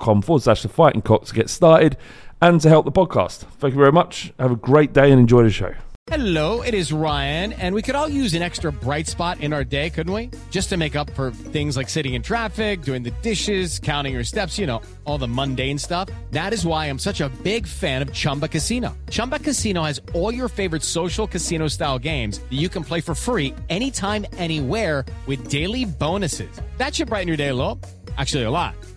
forward slash the fighting cock to get started and to help the podcast. Thank you very much. Have a great day and enjoy the show. Hello, it is Ryan, and we could all use an extra bright spot in our day, couldn't we? Just to make up for things like sitting in traffic, doing the dishes, counting your steps, you know, all the mundane stuff. That is why I'm such a big fan of Chumba Casino. Chumba Casino has all your favorite social casino style games that you can play for free anytime, anywhere with daily bonuses. That should brighten your day a little. Actually, a lot.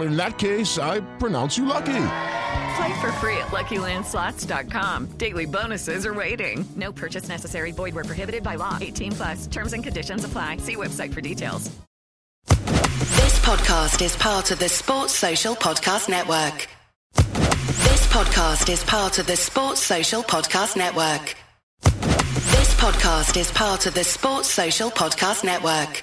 In that case, I pronounce you lucky. Play for free at LuckyLandSlots.com. Daily bonuses are waiting. No purchase necessary. Void were prohibited by law. 18 plus. Terms and conditions apply. See website for details. This podcast is part of the Sports Social Podcast Network. This podcast is part of the Sports Social Podcast Network. This podcast is part of the Sports Social Podcast Network.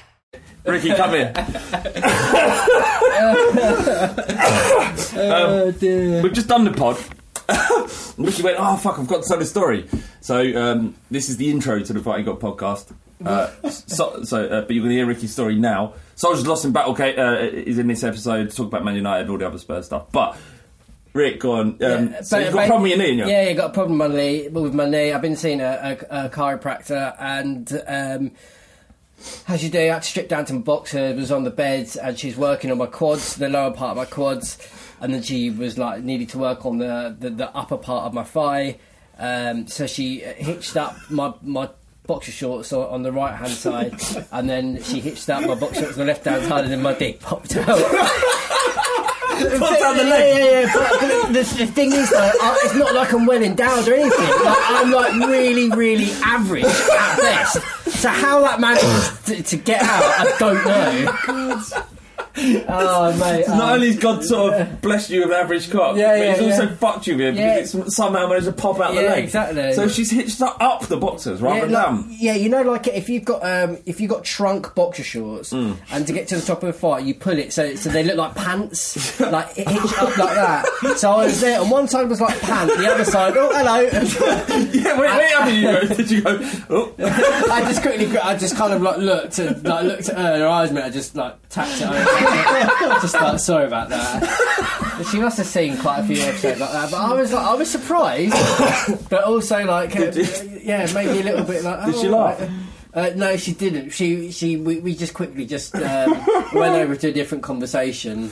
Ricky, come in. Oh, dear. We've just done the pod. Ricky went, oh fuck, I've got to tell this story. So um, this is the intro to the Fighting Cock podcast. Uh, so, so uh, but you're going to hear Ricky's story now. Soldiers Lost in Battle Kate, uh, is in this episode to talk about Man United and all the other Spurs stuff. But Rick, go on. Um, Yeah, so you've got a problem with your knee, yeah? Yeah, yeah, got a problem with my knee. With my knee, I've been seeing a, a, a chiropractor, and um, as you do, I had to strip down to my boxer. Was on the bed, and she's working on my quads, the lower part of my quads, and then she was like needed to work on the the, the upper part of my thigh. Um, so she hitched up my my boxer shorts on the right hand side, and then she hitched up my boxer shorts on the left hand side, and then my dick popped out. The Yeah, leg. yeah, yeah. But, but the, the thing is, though, I, it's not like I'm well endowed or anything. Like, I'm like really, really average at best. So how that manages to, to get out, I don't know. Oh mate, Not oh. only has God sort of blessed you with an average cock, Yeah, but yeah, he's also fucked you with it because it's somehow managed to pop out the leg. exactly. So she's hitched up the boxers rather yeah, than like- down. yeah, you know, like if you've got um, if you've got trunk boxer shorts, Mm. and to get to the top of the fight, you pull it so so they look like pants, like it hitched up like that. So I was there, and one side was like pants, the other side, oh hello. Yeah, wait, wait, how did you go? Did you go? Oh. I just quickly, I just kind of like looked, and, like looked at her, her eyes met, I just like tapped it over. Just like sorry about that. She must have seen quite a few episodes like that, but I was like, I was surprised, but also like, uh, yeah, maybe a little bit like. Did oh, she laugh? right. Uh, no, she didn't. She, she, we, we just quickly just um, went over to a different conversation.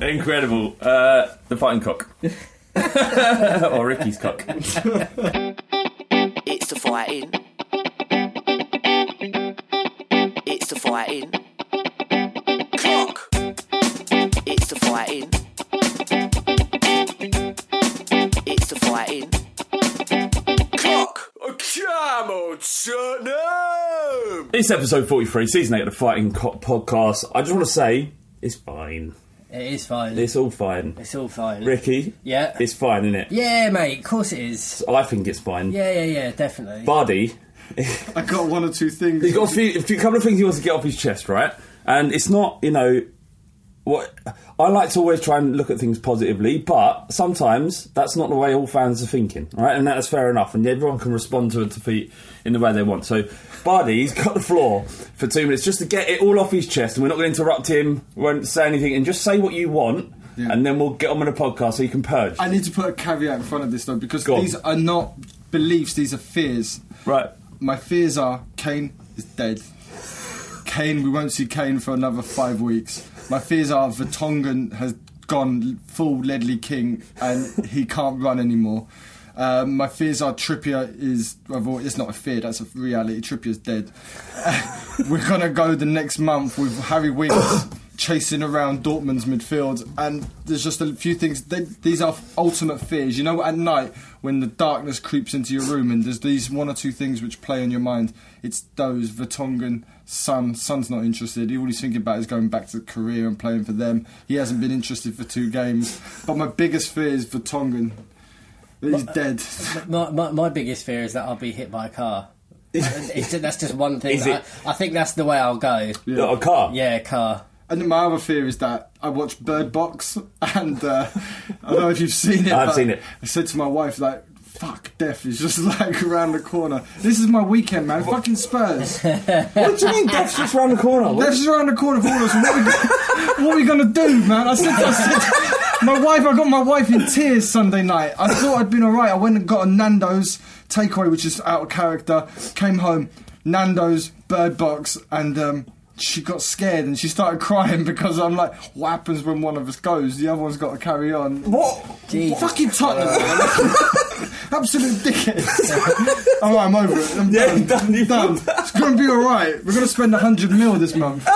Incredible. Uh, the fighting cock. or Ricky's cock. It's the fighting. Fighting. Cock. It's the fighting. It's the fighting. Cock. Come on, son. It's episode 43, season 8 of the Fighting Cock podcast. I just want to say, it's fine. It is fine. It's all fine. It's all fine. Ricky? Yeah. It's fine, isn't it? Yeah, mate. Of course it is. I think it's fine. Yeah, yeah, yeah. Definitely. Bardi, I got one or two things. he's got a few, a few- couple of things he wants to get off his chest, right? And it's not, you know, what I like to always try and look at things positively, but sometimes that's not the way all fans are thinking, right? And that's fair enough, and everyone can respond to a defeat in the way they want. So, Bardi's got the floor for two minutes just to get it all off his chest, and we're not going to interrupt him, We won't say anything, and just say what you want, Yeah. and then we'll get on with the podcast so you can purge. I need to put a caveat in front of this though because Go on. these are not beliefs; these are fears. Right. My fears are Kane is dead. Kane, we won't see Kane for another five weeks. My fears are Vertonghen has gone full Ledley King and he can't run anymore. Um, my fears are Trippier is. Well, it's not a fear; that's a reality. Trippier's dead. We're gonna go the next month with Harry Winks chasing around Dortmund's midfield, and there's just a few things. They, these are ultimate fears. You know, at night when the darkness creeps into your room, and there's these one or two things which play on your mind. It's those Vertonghen, Son. Son's not interested. All he's thinking about is going back to Korea and playing for them. He hasn't been interested for two games. But my biggest fear is Vertonghen. That he's uh, dead. My, my, my biggest fear is that I'll be hit by a car. it's, that's just one thing. Is it- I, I think that's the way I'll go. Not a car? Yeah, a car. And my other fear is that I watched Bird Box, and uh, I don't know if you've seen it. I've seen it. I said to my wife, like, "Fuck, death is just like around the corner. This is my weekend, man. Fucking Spurs. what do you mean death's just around the corner? What- Death's just around the corner for all of us. What we, what are we gonna do, man? I said, I said, my wife. I got my wife in tears Sunday night. I thought I'd been alright. I went and got a Nando's takeaway, which is out of character. Came home, Nando's, Bird Box, and. um she got scared and she started crying because I'm like, what happens when one of us goes? The other one's got to carry on. What? Fucking Tottenham. Absolute dickhead. alright, I'm over it. I'm Yeah, done. done, done. It's going to be alright. We're going to spend 100 mil this month.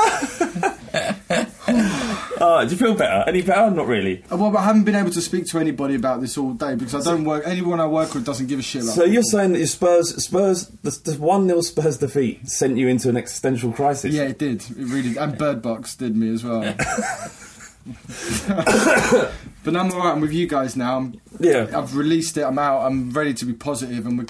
Oh, do you feel better? Any better? Not really. Uh, Well, I haven't been able to speak to anybody about this all day because I don't work. Anyone I work with doesn't give a shit about. So you're saying that your Spurs, Spurs, the, the one 0 Spurs defeat sent you into an existential crisis? Yeah, it did. It really. And Bird Box did me as well. but I'm alright. I'm with you guys now. I'm, Yeah. I've released it. I'm out. I'm ready to be positive, and we're.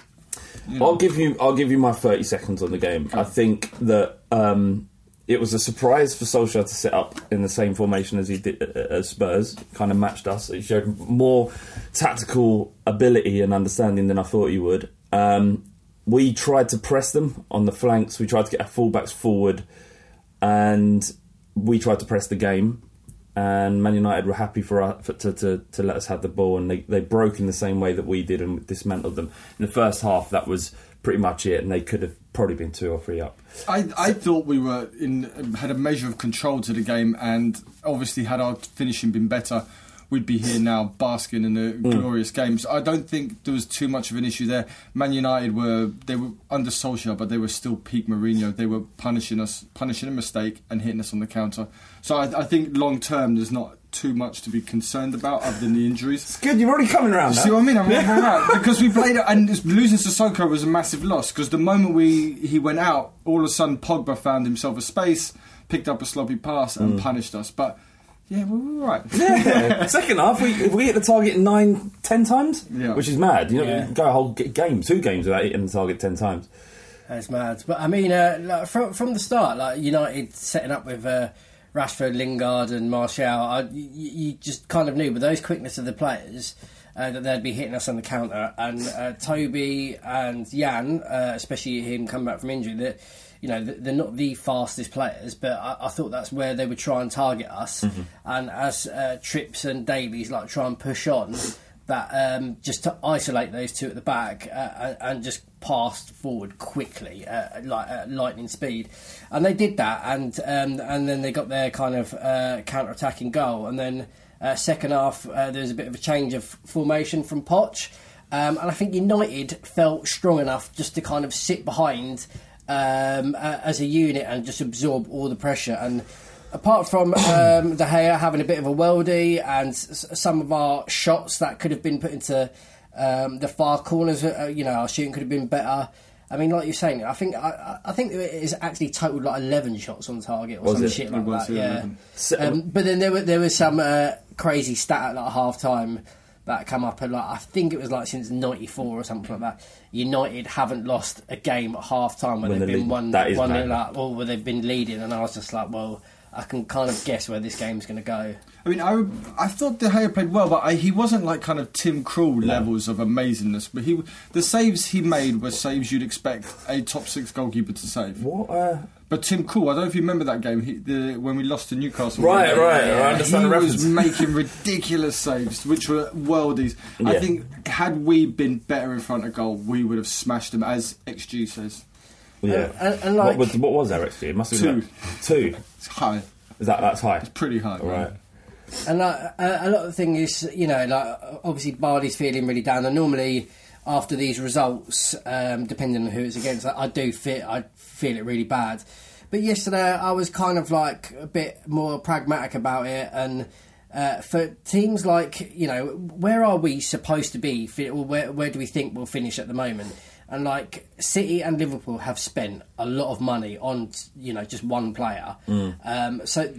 Know, I'll give you. I'll give you my thirty seconds on the game. I think that um, it was a surprise for Solskjaer to set up in the same formation as he did uh, as Spurs. Kind of matched us. He showed more tactical ability and understanding than I thought he would. Um, we tried to press them on the flanks. We tried to get our fullbacks forward, and we tried to press the game. And Man United were happy for, us, for to, to to let us have the ball, and they, they broke in the same way that we did and dismantled them. In the first half, that was pretty much it, and they could have probably been two or three up. I, I thought we were in um, had a measure of control to the game, and obviously had our finishing been better, we'd be here now basking in the mm. glorious games. I don't think there was too much of an issue there. Man United were they were under Solskjaer, but they were still peak Mourinho. They were punishing us, punishing a mistake and hitting us on the counter. So I, I think long term, there's not too much to be concerned about other than the injuries. It's good. You're already coming around. See what I mean? I'm I'm right because we played it, and losing Sissoko was a massive loss because the moment we he went out, all of a sudden Pogba found himself a space, picked up a sloppy pass, and Mm. punished us. But yeah, we were right. Yeah. Second half, we, if we hit the target nine, ten times, Yeah. which is mad. You know, Yeah. you go a whole game, two games without hitting the target ten times. That's mad. But I mean, uh, like, from from the start, like United setting up with uh, Rashford, Lingard, and Martial, I, you, you just kind of knew with those quickness of the players. Uh, that they'd be hitting us on the counter, and uh, Toby and Jan, uh, especially him coming back from injury, that you know they're not the fastest players, but I, I thought that's where they would try and target us. And as uh, Trips and Davies like try and push on, that um, just to isolate those two at the back uh, and, and just passed forward quickly, uh, like at lightning speed, and they did that, and um, and then they got their kind of uh, counter-attacking goal, and then uh, second half uh, there was a bit of a change of formation from Poch, um, and I think United felt strong enough just to kind of sit behind um, uh, as a unit and just absorb all the pressure. And apart from um, De Gea having a bit of a weldy and s- some of our shots that could have been put into um, the far corners, uh, you know, our shooting could have been better. I mean, like you're saying, I think I, I think it is actually totaled like 11 shots on target or Was some it? shit It like was, that. yeah, Yeah. 11. So- Um, but then there were there was some uh, crazy stat at like half time that come up and like I think it was like since '94 or something like that. United haven't lost a game at half time when, When they've they been lead. one That is one up or where they've been leading, and I was just like, well, I can kind of guess where this game's going to go. I mean, I, I thought De Gea played well, but I, he wasn't like kind of Tim Krul levels of amazingness. But he, the saves he made were saves you'd expect a top six goalkeeper to save. What? Uh, But Tim Krul, I don't know if you remember that game he, the, when we lost to Newcastle. Right, right, I understand He the was making ridiculous saves, which were worldies. I think had we been better in front of goal, we would have smashed them, as XG says. Yeah. and- and like- what, was, what was XG? It must have been Two. like two. It's high. Is that that's high? It's pretty high. All right. And like, a, a lot of the thing is, you know, like obviously Bardi's feeling really down, and normally after these results, um, depending on who it's against, I, I do feel I feel it really bad. But yesterday I was kind of like a bit more pragmatic about it, and uh, for teams like you know, where are we supposed to be, or where where do we think we'll finish at the moment? And like City and Liverpool have spent a lot of money on you know just one player, um, so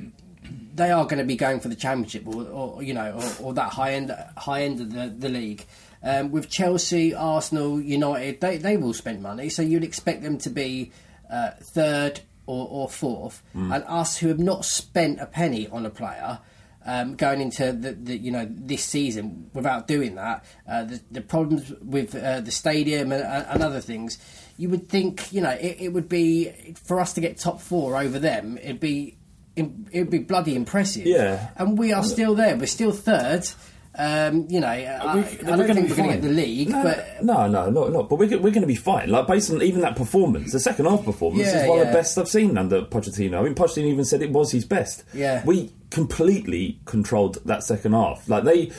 they are going to be going for the championship or, or you know or, or that high end high end of the, the league. Um, with Chelsea, Arsenal, United, they they will spend money, so you'd expect them to be uh, third or, or fourth, Mm. and us who have not spent a penny on a player. Um, going into the, the you know this season without doing that, uh, the, the problems with uh, the stadium and, and other things, you would think you know it, it would be for us to get top four over them. It'd be it'd be bloody impressive. Yeah. and we are still there. We're still third. Um, you know, I, I don't think we're going to get the league, no, but no, no, no, no. But we're, we're going to be fine. Like based on even that performance, the second half performance Yeah, is one of the best I've seen under Pochettino. I mean, Pochettino even said it was his best. Yeah. we completely controlled that second half. Like they,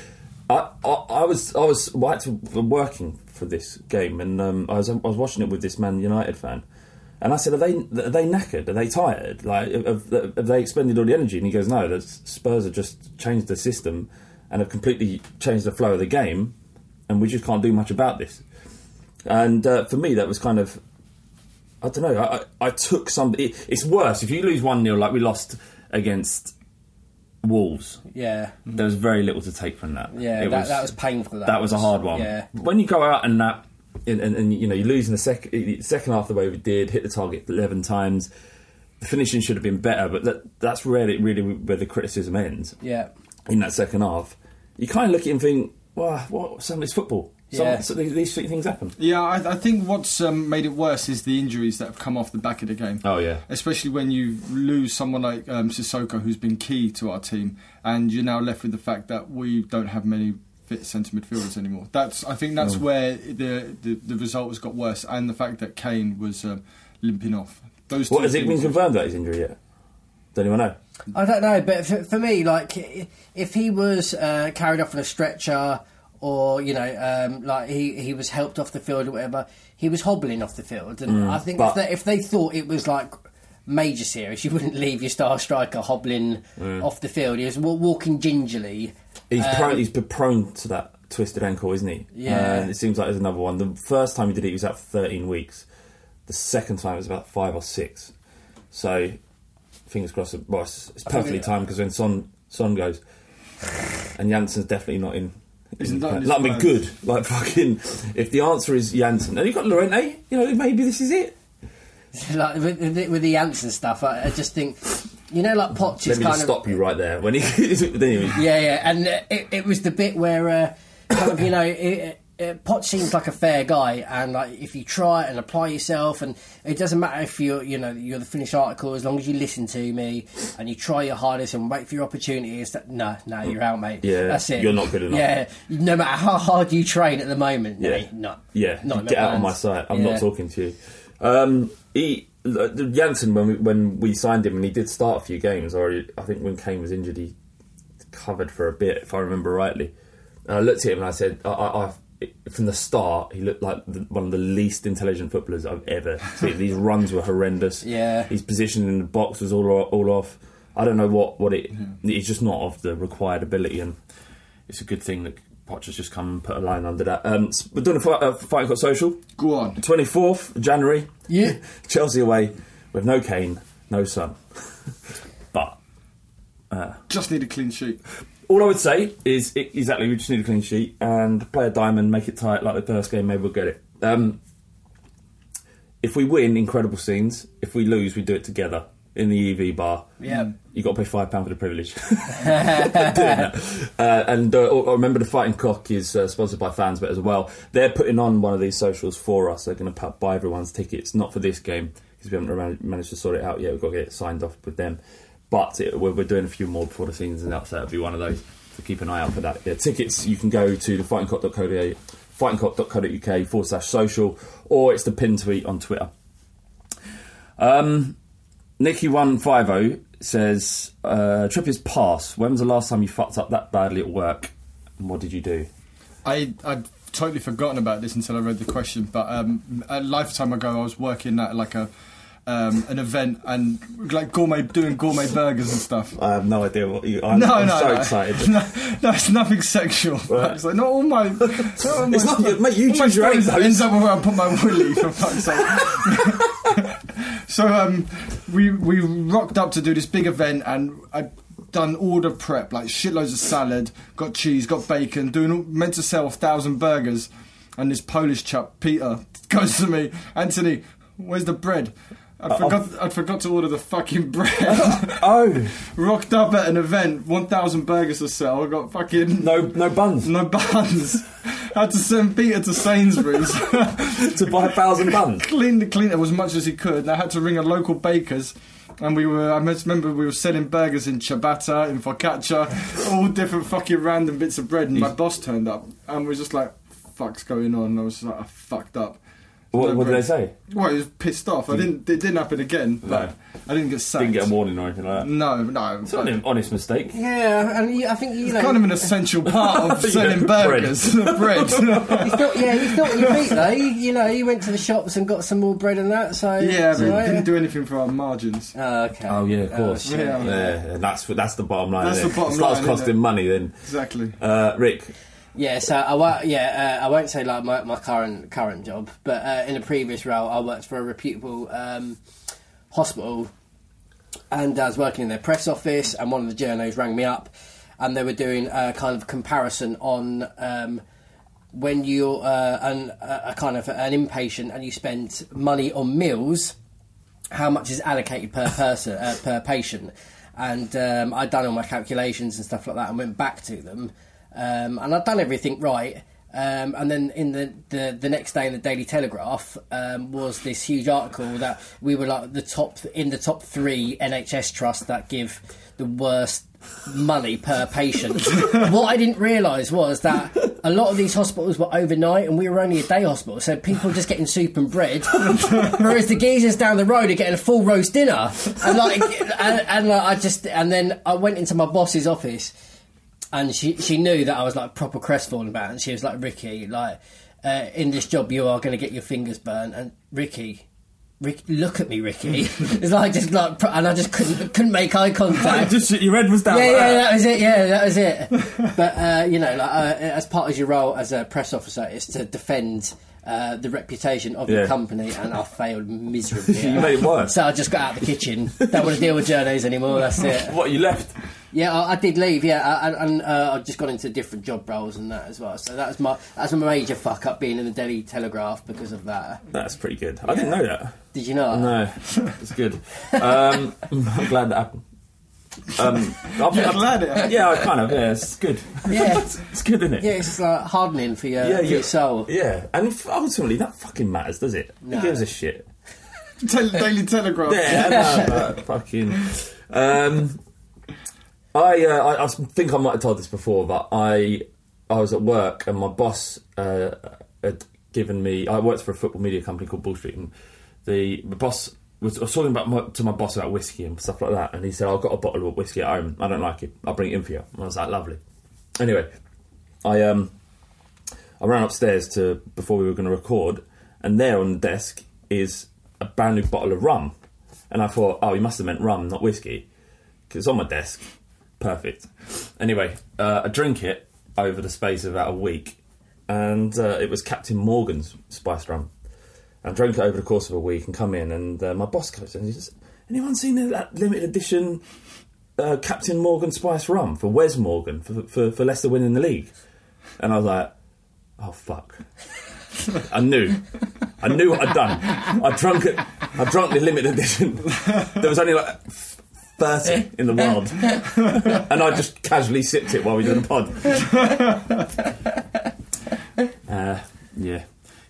I, I, I was, I was working for this game, and um, I was, I was watching it with this Man United fan. And I said, "Are they are they knackered? Are they tired? Like, have, have they expended all the energy?" And he goes, "No, the Spurs have just changed the system and have completely changed the flow of the game, and we just can't do much about this." And uh, for me, that was kind of, I don't know. I, I, I took some. It, it's worse if you lose one 0 like we lost against Wolves. yeah, There was very little to take from that. yeah, It that, that was painful. That, that was a hard one. Yeah, When you go out and that, and, and, and you know, you lose in the sec- second half the way we did, hit the target eleven times. The finishing should have been better, but that, that's really, really where the criticism ends. yeah. In that second half, you kind of look at it and think, "Wow, what? Some of it's football. Some, Yeah. so these, these things happen." Yeah, I, I think what's um, made it worse is the injuries that have come off the back of the game. Oh yeah, Especially when you lose someone like um, Sissoko, who's been key to our team, and you're now left with the fact that we don't have many fit centre midfielders anymore. That's I think that's Mm. where the, the the result has got worse, and the fact that Kane was um, limping off. Those What has it been confirmed that his injury yet? Does anyone know? I don't know, but for, for me, like if he was uh, carried off on a stretcher, or you know, um, like he, he was helped off the field or whatever, he was hobbling off the field, and Mm, I think if, they, if they thought it was like major serious, you wouldn't leave your star striker hobbling Mm. off the field. He was walking gingerly. He's Um, prone, he's prone to that twisted ankle, isn't he? Yeah. And it seems like there's another one. The first time he did it, he was out for 13 weeks. The second time it was about five or six. So, fingers crossed. Well, it's, it's perfectly timed because when Son Son goes, and Janssen's definitely not in. He's in not that, his like, I mean, plans. good. Like fucking. If the answer is Janssen, and you've got Lorente, you know, maybe this is it. like with, with the- with the Janssen stuff, I, I just think, you know, like Poch Let is me kind just of stop you right there. When he, anyway. Yeah, yeah, and uh, it, it was the bit where, uh, kind of, you know, it, it, Poch seems like a fair guy, and like if you try and apply yourself, and it doesn't matter if you're, you know, you're the finished article, as long as you listen to me and you try your hardest and wait for your opportunities. That no, no, you're out, mate. Yeah, that's it. you're not good enough. Yeah, no matter how hard you train at the moment, Yeah. mate, no, Yeah, not get out of my plans. sight. I'm Yeah. not talking to you. Um, he, uh, Janssen, when we, when we signed him, and he did start a few games, or I think when Kane was injured, he covered for a bit, if I remember rightly. And I looked at him and I said, I, I, I, from the start, he looked like the, one of the least intelligent footballers I've ever seen. These runs were horrendous. Yeah. his position in the box was all all off. I don't know what what it. It's just not of the required ability, and it's a good thing that has just come and put a line under that. Um, we're doing a fight, uh, fighting cock social. Go on. Twenty fourth January. Yeah. Chelsea away with no Kane, no Son. but Just need a clean sheet. All I would say is i exactly we just need a clean sheet and play a diamond, make it tight like the first game. Maybe we'll get it. Um, if we win, incredible scenes. If we lose, we do it together in the EV bar. Yeah. You got to pay five pound for the privilege. Uh, and uh, or- or remember, the Fighting Cock is uh, sponsored by FansBet as well. They're putting on one of these socials for us. They're going to buy everyone's tickets, not for this game because we haven't managed to sort it out yet. We've got to get it signed off with them. But it, we're, we're doing a few more before the season's out, so it'll be one of those. So keep an eye out for that. Yeah, tickets you can go to the fightingcock.co.uk forward slash social, or it's the pin tweet on Twitter. Um, Nikki150 says, uh, Trippier's pass. When was the last time you fucked up that badly at work? And what did you do? I I'd totally forgotten about this until I read the question. But um, a lifetime ago, I was working at like a um, an event and like gourmet doing gourmet burgers and stuff. I have no idea what you. I'm, no, I'm no, so no. excited. No, no, it's nothing sexual. It's like not all my. Not all my It's not- stuff- mate, you choose your own. Ends up where I put my willy for fuck's sake. so um, we we rocked up to do this big event and I. Done order prep like shitloads of salad, got cheese, got bacon, doing meant to sell a thousand burgers, and this Polish chap Peter goes to me, Anthony, where's the bread? I Uh, forgot. I forgot to order the fucking bread. oh, rocked up at an event, one thousand burgers to sell. I got fucking no no buns, no buns. Had to send Peter to Sainsbury's to buy a thousand buns. clean clean it as much as he could. And I had to ring a local baker's. And we were, I must remember we were selling burgers in ciabatta, in focaccia, all different fucking random bits of bread. And my boss turned up and was just like, fuck's going on? And I was like, I fucked up. What, what did bread. they say? Well, he was pissed off. I didn't. It didn't happen again. But I didn't get sacked. Didn't get a warning or anything like that. No, no. It's not an honest mistake. Yeah, and you, I think you It's know. kind of an essential part of selling bread. burgers. bread. He's not, yeah, he's not on your feet though. You, you know, he went to the shops and got some more bread and that. So yeah, it's but all it didn't do anything for our margins. Oh, okay. Oh yeah, of course. shit. yeah, and that's that's the bottom line. That's the bottom It starts line, costing isn't it? money then. Exactly. Uh, Rick, Yeah, so I won't. Yeah, uh, I won't say like my, my current current job, but uh, in a previous role, I worked for a reputable um, hospital, and I was working in their press office. And one of the journos rang me up, and they were doing a kind of comparison on um, when you're uh, an, a a kind of an inpatient and you spend money on meals how much is allocated per person uh, per patient and um, I'd done all my calculations and stuff like that and went back to them um, and I'd done everything right um, and then in the, the, the next day in the Daily Telegraph um, was this huge article that we were like the top in the top three NHS trusts that give the worst money per patient. what I didn't realise was that a lot of these hospitals were overnight and we were only a day hospital, so people were just getting soup and bread, whereas the geezers down the road are getting a full roast dinner. And like, and, and like, I just, and then I went into my boss's office and she she knew that I was like proper crestfallen about it, and she was like, Ricky, like, uh, in this job you are going to get your fingers burnt, and Ricky. Rick, look at me, Ricky. it's like just like, and I just couldn't couldn't make eye contact. just your head was down. yeah, yeah, that. that was it. Yeah, that was it. but uh, you know, like uh, as part of your role as a press officer, is to defend. Uh, the reputation of Yeah. your company, and I failed miserably. You made it worse. So I just got out of the kitchen. Don't want to deal with journos anymore. That's it. What you left? Yeah, I, I did leave. Yeah, I- and, and uh, I've just got into different job roles and that as well. So that was my that's my major fuck up being in the Daily Telegraph because of that. That's pretty good. I didn't know that. Did you not? No, it's good. Um, I'm glad that happened. Um, I'll be, You're glad it happened? Yeah, I kind of. Yeah, it's good. Yeah. it's good, isn't it? Yeah, it's like hardening for your, yeah, for your soul. Yeah, and if- ultimately that fucking matters, does it? No. Who gives a shit? Tel- Daily Telegraph. Yeah, I know, but fucking. Um, I, uh, I I think I might have told this before, but I I was at work and my boss uh, had given me. I worked for a football media company called Bull Street, and the, the boss was, I was talking about my, to my boss about whiskey and stuff like that, and he said, "I've got a bottle of whiskey at home. I don't like it. I'll bring it in for you." And I was like, "Lovely." Anyway, I um I ran upstairs to before we were going to record, and there on the desk is a brand new bottle of rum, and I thought, oh, he must have meant rum, not whiskey, because it's on my desk. Perfect. Anyway, uh, I drink it over the space of about a week, and uh, it was Captain Morgan's spiced rum. I drank it over the course of a week and come in, and uh, my boss goes and he says, "Anyone seen that limited edition uh, Captain Morgan Spice rum for Wes Morgan for, for for Leicester winning the league?" And I was like, "Oh fuck." I knew. I knew what I'd done. I drunk it. I drunk the limited edition. There was only like thirty in the world, and I just casually sipped it while we did the pod. Uh, yeah,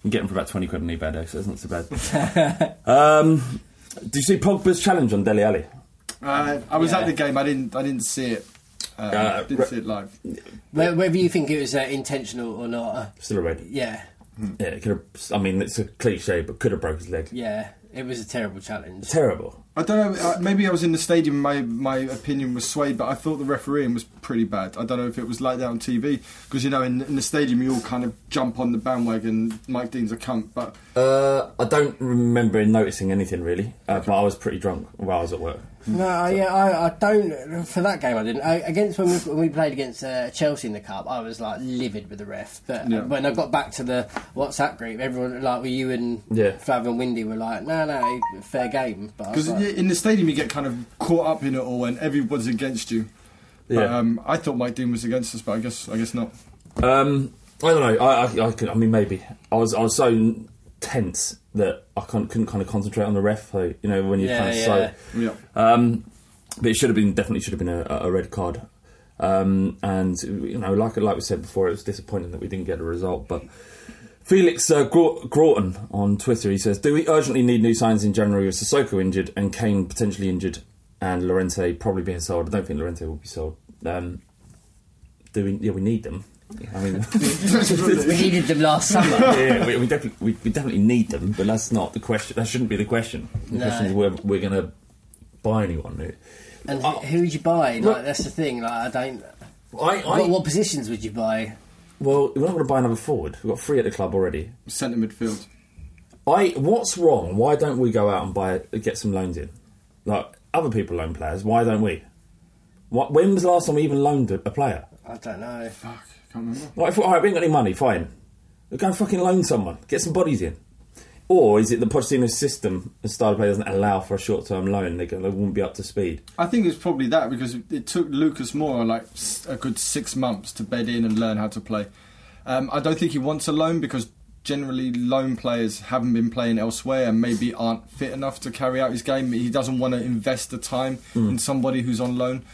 you get them for about twenty quid on eBay, though, so it's not so bad. Um, do you see Pogba's challenge on Dele Alli? Uh, I was Yeah. at the game. I didn't. I didn't see it. Uh, Uh, didn't re- see it live. Whe- Whether you think it was uh, intentional or not, uh, Still a red. yeah, Yeah, it could have. I mean, it's a cliche, but could have broke his leg. yeah, it was a terrible challenge. Terrible. I don't know. Uh, maybe I was in the stadium. My my opinion was swayed, but I thought the refereeing was pretty bad. I don't know if it was like that on TV because you know in, in the stadium you all kind of jump on the bandwagon. Mike Dean's a cunt, but Uh, I don't remember noticing anything really, uh, but I was pretty drunk while I was at work. No, I- yeah, I, I don't. For that game, I didn't. I, against when we, when we played against uh, Chelsea in the cup, I was like livid with the ref. But Yeah. when I got back to the WhatsApp group, everyone like, were you and Yeah. Flav and Windy were like, no, no, fair game. But I was because like, in the stadium you get kind of caught up in it all, and everyone's against you. But, Yeah. um, I thought Mike Dean was against us, but I guess I guess not. Um, I don't know. I, I, I, could, I mean, maybe I was. I was so tense that I couldn't, couldn't kind of concentrate on the ref. So, you know, when you're Yeah, kind of yeah. so. Yeah. Um, but it should have been definitely should have been a, a red card. Um, and you know, like like we said before, it was disappointing that we didn't get a result. But Felix uh, Grau- Groughton on Twitter, he says, "Do we urgently need new signs in January with Sissoko injured and Kane potentially injured and Lorente probably being sold? I don't think Lorente will be sold. Um, do we? Yeah, we need them. I mean, we needed them last summer. yeah, we, we definitely we, we definitely need them, but that's not the question. That shouldn't be the question. The No. question is whether we're going to buy anyone. And who, who would you buy? Like that's the thing. Like I don't. I, I what, what positions would you buy? Well, we're not going to buy another forward. We've got three at the club already. Centre midfield. I what's wrong? Why don't we go out and buy get some loans in? Like other people loan players. Why don't we? What, when was the last time we even loaned a, a player? I don't know. Fuck, can't remember. Like, if, all right, we ain't got any money. Fine, we go and fucking loan someone. Get some bodies in. Or is it the Pochettino system and style of play doesn't allow for a short term loan? They, go, they won't be up to speed. I think it's probably that because it took Lucas Moura like a good six months to bed in and learn how to play. Um, I don't think he wants a loan because generally loan players haven't been playing elsewhere and maybe aren't fit enough to carry out his game. He doesn't want to invest the time in somebody who's on loan.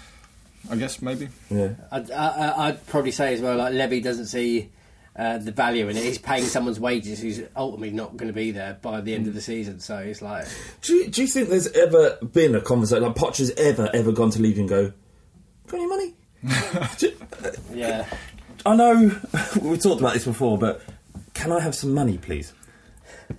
I guess maybe. Yeah. I'd, I, I'd probably say as well, like Levy doesn't see uh, the value in it. He's paying someone's wages who's ultimately not going to be there by the end of the season. So it's like, Do you, do you think there's ever been a conversation like Poch has ever ever gone to leave and go, got any money? Do- yeah, I know we talked about this before, but can I have some money, please?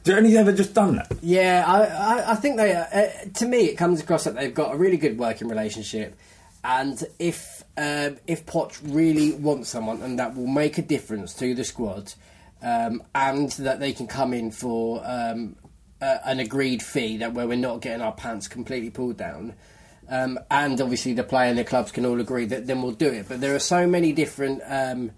Do any ever just done that? yeah. I, I, I think they. Uh, to me, it comes across that they've got a really good working relationship, and if um, if Poch really wants someone and that will make a difference to the squad, um, and that they can come in for um, an agreed fee that where we're not getting our pants completely pulled down. Um, and obviously, the player and the clubs can all agree that then we'll do it. But there are so many different um,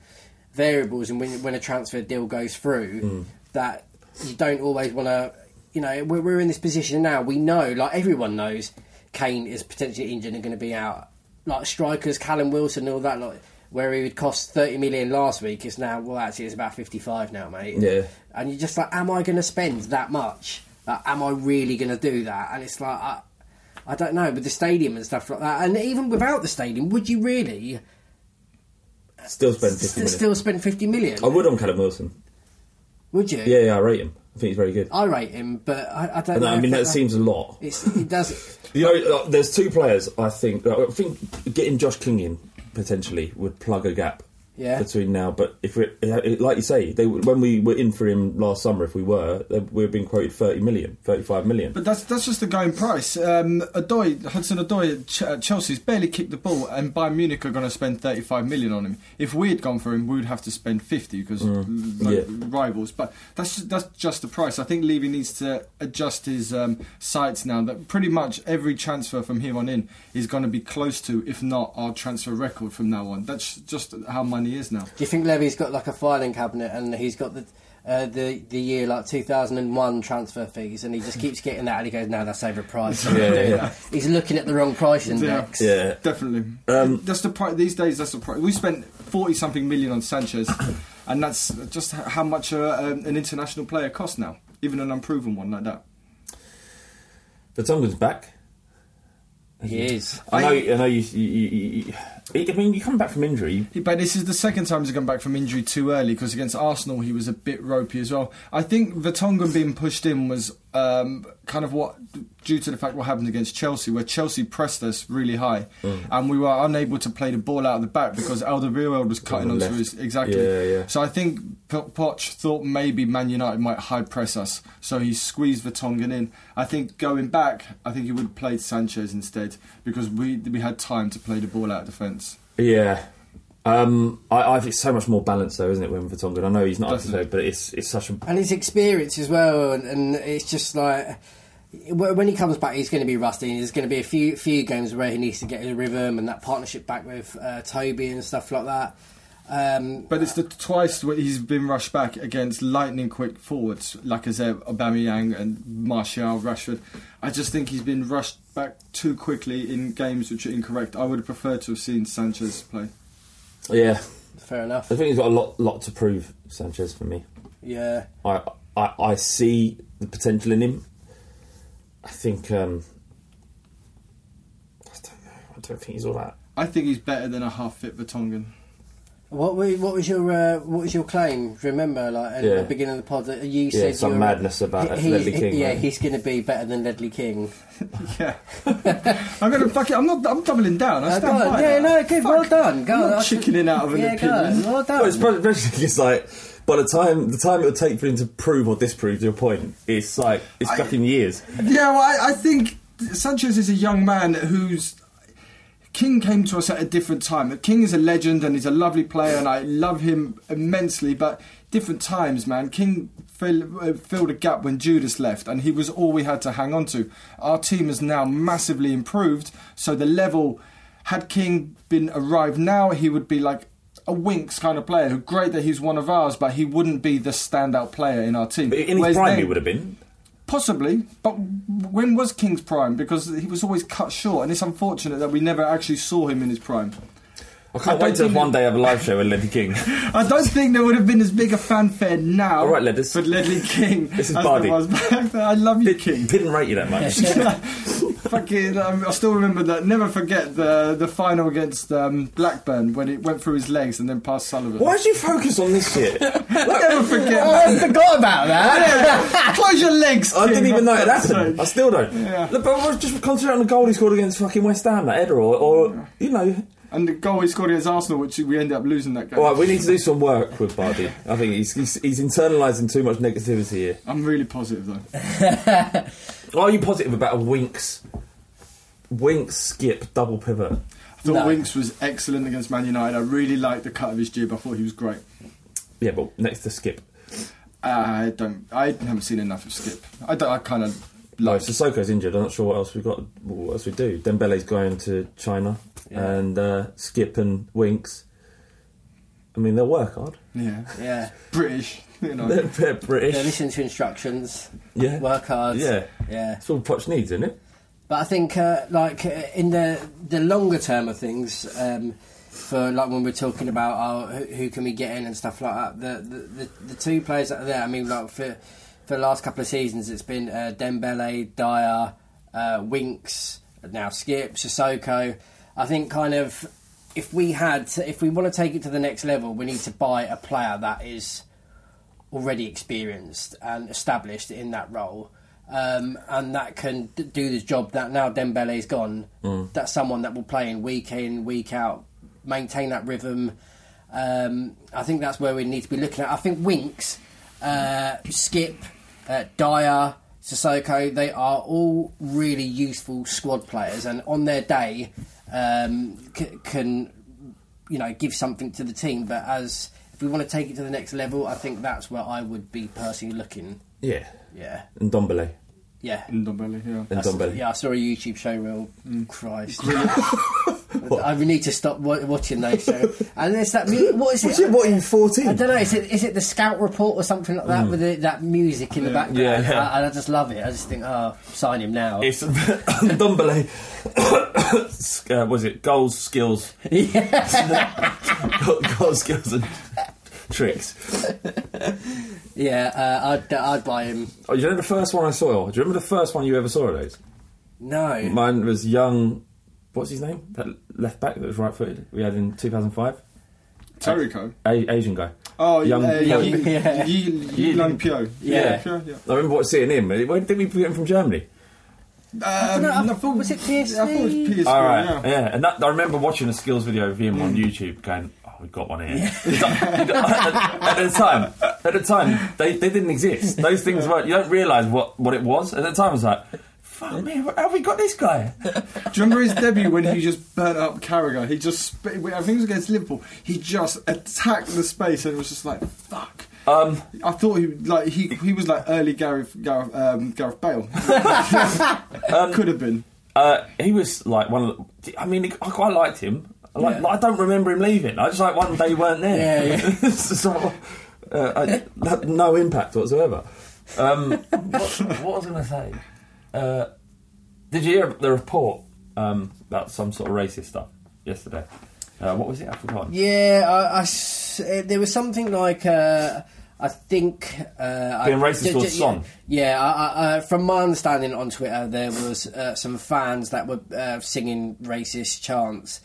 variables, and when, when a transfer deal goes through, Mm. that you don't always want to. You know, we're, we're in this position now. We know, like everyone knows, Kane is potentially injured and going to be out. Like strikers, Callum Wilson, and all that. Like where he would cost thirty million last week, is now well, actually, it's about fifty-five now, mate. Yeah. And you're just like, am I going to spend that much? Like, am I really going to do that? And it's like, I, I don't know, with the stadium and stuff like that. And even without the stadium, would you really Still spend 50 st- still spend fifty million? I would on Callum Wilson. Would you? Yeah, yeah, I rate him. I think he's very good. I rate him, but I, I don't. No, know I mean that seems a lot. It's, it does. You know, uh, there's two players. I think. I think getting Josh King in potentially would plug a gap Yeah. between now. But if we, like you say, they when we were in for him last summer, if we were, we've been quoted 30 million, 35 million. But that's that's just the going price. Um, Odoi, Hudson Odoi at, Ch- at Chelsea's barely kicked the ball, and Bayern Munich are going to spend 35 million on him. If we had gone for him, we would have to spend 50 because Mm, like, yeah. rivals. But that's that's just the price. I think Levy needs to adjust his um, sights now. That pretty much every transfer from here on in is going to be close to, if not our transfer record from now on. That's just how money is now. Do you think Levy's got like a filing cabinet and he's got the uh, the the year like 2001 transfer fees and he just keeps getting that and he goes, no, that's overpriced. Yeah, yeah, yeah. He's looking at the wrong price index. Yeah. definitely. Um, that's the price these days. That's the price. We spent forty something million on Sanchez, and that's just how much uh, um, an international player costs now, even an unproven one like that. Vertonghen's back. He is. I know. I, know you, you, you, you. I mean, you come back from injury. But this is the second time he's come back from injury too early because against Arsenal he was a bit ropey as well. I think Vertonghen being pushed in was um, kind of what due to the fact what happened against Chelsea, where Chelsea pressed us really high Mm. and we were unable to play the ball out of the back because Alderweireld was cutting On onto his exactly. Yeah, yeah. So I think Poch thought maybe Man United might high press us, so he squeezed Vertonghen in. I think going back, I think he would have played Sanchez instead because we we had time to play the ball out of defence. Yeah. Um, I, I think it's so much more balanced though, isn't it, with Vertonghen? I know he's not up to Definitely. date, but it's it's such a And his experience as well, and, and it's just like when he comes back, he's going to be rusty. There's going to be a few few games where he needs to get a rhythm and that partnership back with uh, Toby and stuff like that. Um, But it's the twice where he's been rushed back against lightning quick forwards like Lacazette, Aubameyang, and Martial, Rashford. I just think he's been rushed back too quickly in games which are incorrect. I would have preferred to have seen Sanchez play. yeah. fair enough. I think he's got a lot lot to prove, Sanchez, for me. Yeah. I I, I see the potential in him. I think um, I don't know. I don't think he's all that. I think he's better than a half fit Vertonghen. What were, what was your uh, what was your claim? Remember, like at Yeah. the beginning of the pod, that you Yeah, said some you were- madness about he- Ledley he- King, Yeah, right? he's going to be better than Ledley King. yeah, I'm gonna fuck it. I'm not. I'm doubling down. I Uh, stand go on. by Yeah, that. no, good, well done. Go I'm on. not I should- chickening out of an yeah, go on. opinion. Well done. Well, it's probably- basically it's like by the time the time it would take for him to prove or disprove your point, it's like it's fucking years. Yeah, well, I, I think Sanchez is a young man who's. King came to us at a different time. King is a legend and he's a lovely player, and I love him immensely. But different times, man. King fill, uh, filled a gap when Judas left, and he was all we had to hang on to. Our team has now massively improved, so the level. Had King been arrived now, he would be like a Winks kind of player. Great that he's one of ours, but he wouldn't be the standout player in our team. But in his Whereas prime, then- he would have been. Possibly, but when was King's prime? Because he was always cut short, and it's unfortunate that we never actually saw him in his prime. I can't I wait to one day have a live show with Ledley King. I don't think there would have been as big a fanfare now. All right, Ledders. but Ledley King. This is Bardi. there was back then. I love you, King. Didn't rate you that much. Fucking, um, I still remember that. Never forget the the final against um, Blackburn when it went through his legs and then past Sullivan. Why did you focus on this shit? Never forget. I forgot about that. Close your legs. I didn't even know it happened. I still don't. Yeah. Look, but I was just concentrating on the goal he scored against fucking West Ham, that header, or, or you know. And the goal he scored against Arsenal, which we ended up losing that game. All right, we need to do some work with Bardi. I think he's he's, he's internalising too much negativity here. I'm really positive though. Are you positive about a Winks, Winks skip double pivot? I thought No. Winks was excellent against Man United. I really liked the cut of his jib. I thought he was great. Yeah, but next to skip. I don't. I haven't seen enough of Skip. I. I kind of Like. No, Sissoko's injured. I'm not sure what else we've got. What else we do? Dembele's going to China, and uh, Skip and Winks. I mean, they'll work hard. Yeah. Yeah. British. You know. They're, they're British. Yeah, listen to instructions. Yeah. Work hard. Yeah. Yeah. It's all Poch needs, isn't it? But I think, uh, like uh, in the the longer term of things, um, for like when we're talking about oh, who, who can we get in and stuff like that, the the, the, the two players that are there. I mean, like for for the last couple of seasons, it's been uh, Dembele, Dier, uh, Winks, now Skip, Sissoko. I think kind of if we had if we want to take it to the next level, we need to buy a player that is already experienced and established in that role. Um, and that can d- do the job that now Dembele's gone. Mm. That's someone that will play in week in, week out, maintain that rhythm. Um, I think that's where we need to be looking at. I think Winks, uh, Skipp, uh, Dier, Sissoko, they are all really useful squad players, and on their day um, c- can you know give something to the team. But as we want to take it to the next level, I think that's where I would be personally looking. Yeah. Yeah. And Dombele. Yeah. Ndombele, yeah. And That's- Dombele. Yeah, I saw a YouTube show reel. Christ. I we need to stop wa- watching those shows. And it's that mu- what is What's it? it, what, are you 14? I don't know. Is it is it the Scout Report or something like that Mm. with the, that music in the background? Yeah, yeah. I, I just love it. I just think, oh, sign him now. It's Dombele. uh, was it goals, skills? Yeah. goals, skills, and tricks. yeah, uh, I'd I'd buy him. Oh, you know the first one I saw? Do you remember the first one you ever saw of those? No. Mine was young. What's his name? That left back that was right footed. We had in 2005. Taricco? A- Asian guy. Oh, young. uh, young- Yeah. Yi- Yi Young Pyo. Yeah. Pyo, yeah. I remember what seeing him. Where did we get him from Germany? Um, no, I no, thought was it PSV? I thought it was PSV. All right, yeah. yeah. And that, I remember watching a skills video of him on YouTube, going, "Oh, we've got one here." at, at the time, at the time, they, they didn't exist. Those things were you don't realise what, what it was. At the time, I was like, "Fuck me, how have we got this guy?" Do you remember his debut when he just burnt up Carragher? He just, I think it was against Liverpool. He just attacked the space and it was just like, fuck. Um, I thought he like he he was like early Gareth Gareth, um, Gareth Bale. Could have been. Uh, he was like one of the. I mean, I quite liked him. I Like, Yeah. I don't remember him leaving. I just like one day he weren't there. Yeah, yeah. so, uh, I, had no impact whatsoever. Um, what, what was I going to say? Uh, did you hear the report um, about some sort of racist stuff yesterday? Uh, what was it? I forgot. Yeah, I, I s- there was something like uh, I think uh, Being I, racist j- towards j- Son. Yeah, I, I, uh, from my understanding on Twitter, there was uh, some fans that were uh, singing racist chants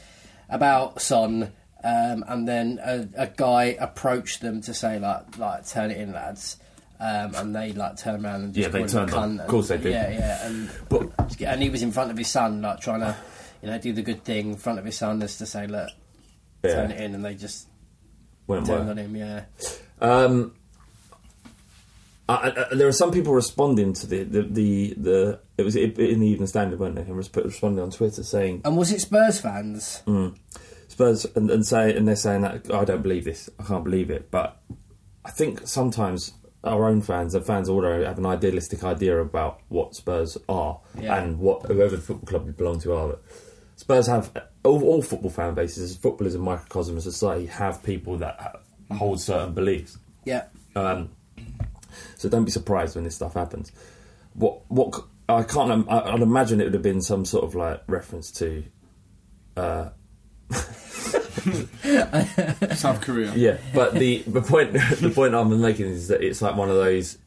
about Son, um, and then a, a guy approached them to say like, like, turn it in, lads. Um, and they like turn around and just Yeah, they called him a turned on. Of course they did. Yeah, yeah, and and he was in front of his son, like trying to, you know, do the good thing in front of his son, just to say, look, Yeah. turn it in, and they just Went turned on him. Yeah, Um, I, I, there are some people responding to the the, the, the it was in the Evening Standard, weren't they? And resp- responding on Twitter saying and was it Spurs fans? Mm. Spurs and, and say and they're saying that "Oh, I don't believe this, I can't believe it. But I think sometimes our own fans and fans all have an idealistic idea about what Spurs are Yeah. and what whoever the football club you belong to are. But Spurs have all, all football fan bases. Football is a microcosm of society. Have people that hold certain beliefs. Yeah, Um, so don't be surprised when this stuff happens. What what I can't. im- I, I'd imagine it would have been some sort of like reference to. Uh, South Korea. yeah, but the the point the point I'm making is that it's like one of those.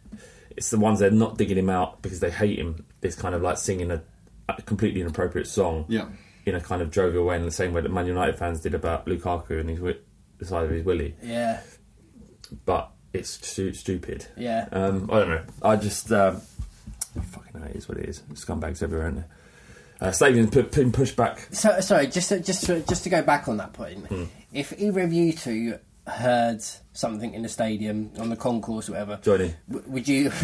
It's the ones they're not digging him out because they hate him. It's kind of like singing a, a completely inappropriate song. Yeah. In a kind of jovial way, in the same way that Man United fans did about Lukaku and his wi- the side of his willy. yeah, But it's stu- stupid. yeah. Um, I don't know. I just um, fucking know it is what it is. Scumbags everywhere, aren't there? Uh, stadium's put, been pushed back. So sorry, just to, just to, just to go back on that point. Hmm. If either of you two heard something in the stadium on the concourse or whatever, Join in. w- would you?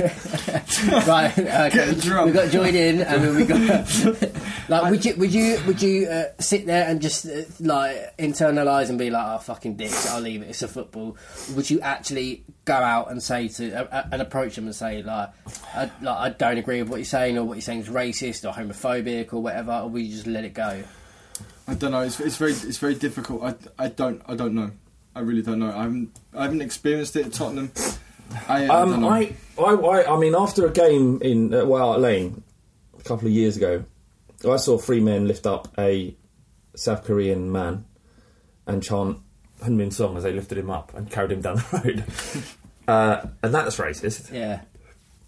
right, okay, Get drunk. we got joined in, and then we got like, would you, would you, would you uh, sit there and just uh, like internalize and be like, "Oh, fucking dicks, I'll leave it. It's a football." Would you actually go out and say to uh, uh, and approach them and say like, I, like, I don't agree with what you're saying, or what you're saying is racist or homophobic or whatever, or will you just let it go? I don't know. It's, it's very it's very difficult. I, I don't I don't know. I really don't know. I haven't I haven't experienced it at Tottenham. I, I Um, know. I, I, I, I mean, after a game in uh, White Hart Lane a couple of years ago, I saw three men lift up a South Korean man and chant Heung-min Song as they lifted him up and carried him down the road. uh, and that's racist. Yeah,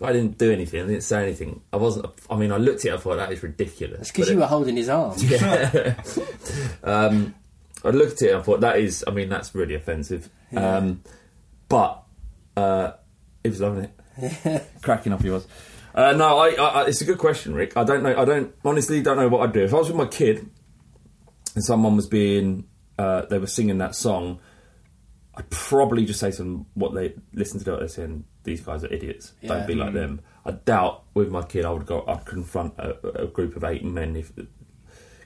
I didn't do anything. I didn't say anything. I wasn't. I mean, I looked at it. I thought that is ridiculous. it's because you it- were holding his arm. yeah. um, I looked at it and I thought that is. I mean, that's really offensive. Yeah. Um, but uh, he was loving it, cracking up. He was. Uh, no, I, I, I- It's a good question, Rick. I don't know. I don't honestly don't know what I'd do if I was with my kid and someone was being. Uh, they were singing that song. I'd probably just say to them what they listen to what they're saying. These guys are idiots. Yeah. Don't be like them. I doubt with my kid I would go. I'd confront a, a group of eight men if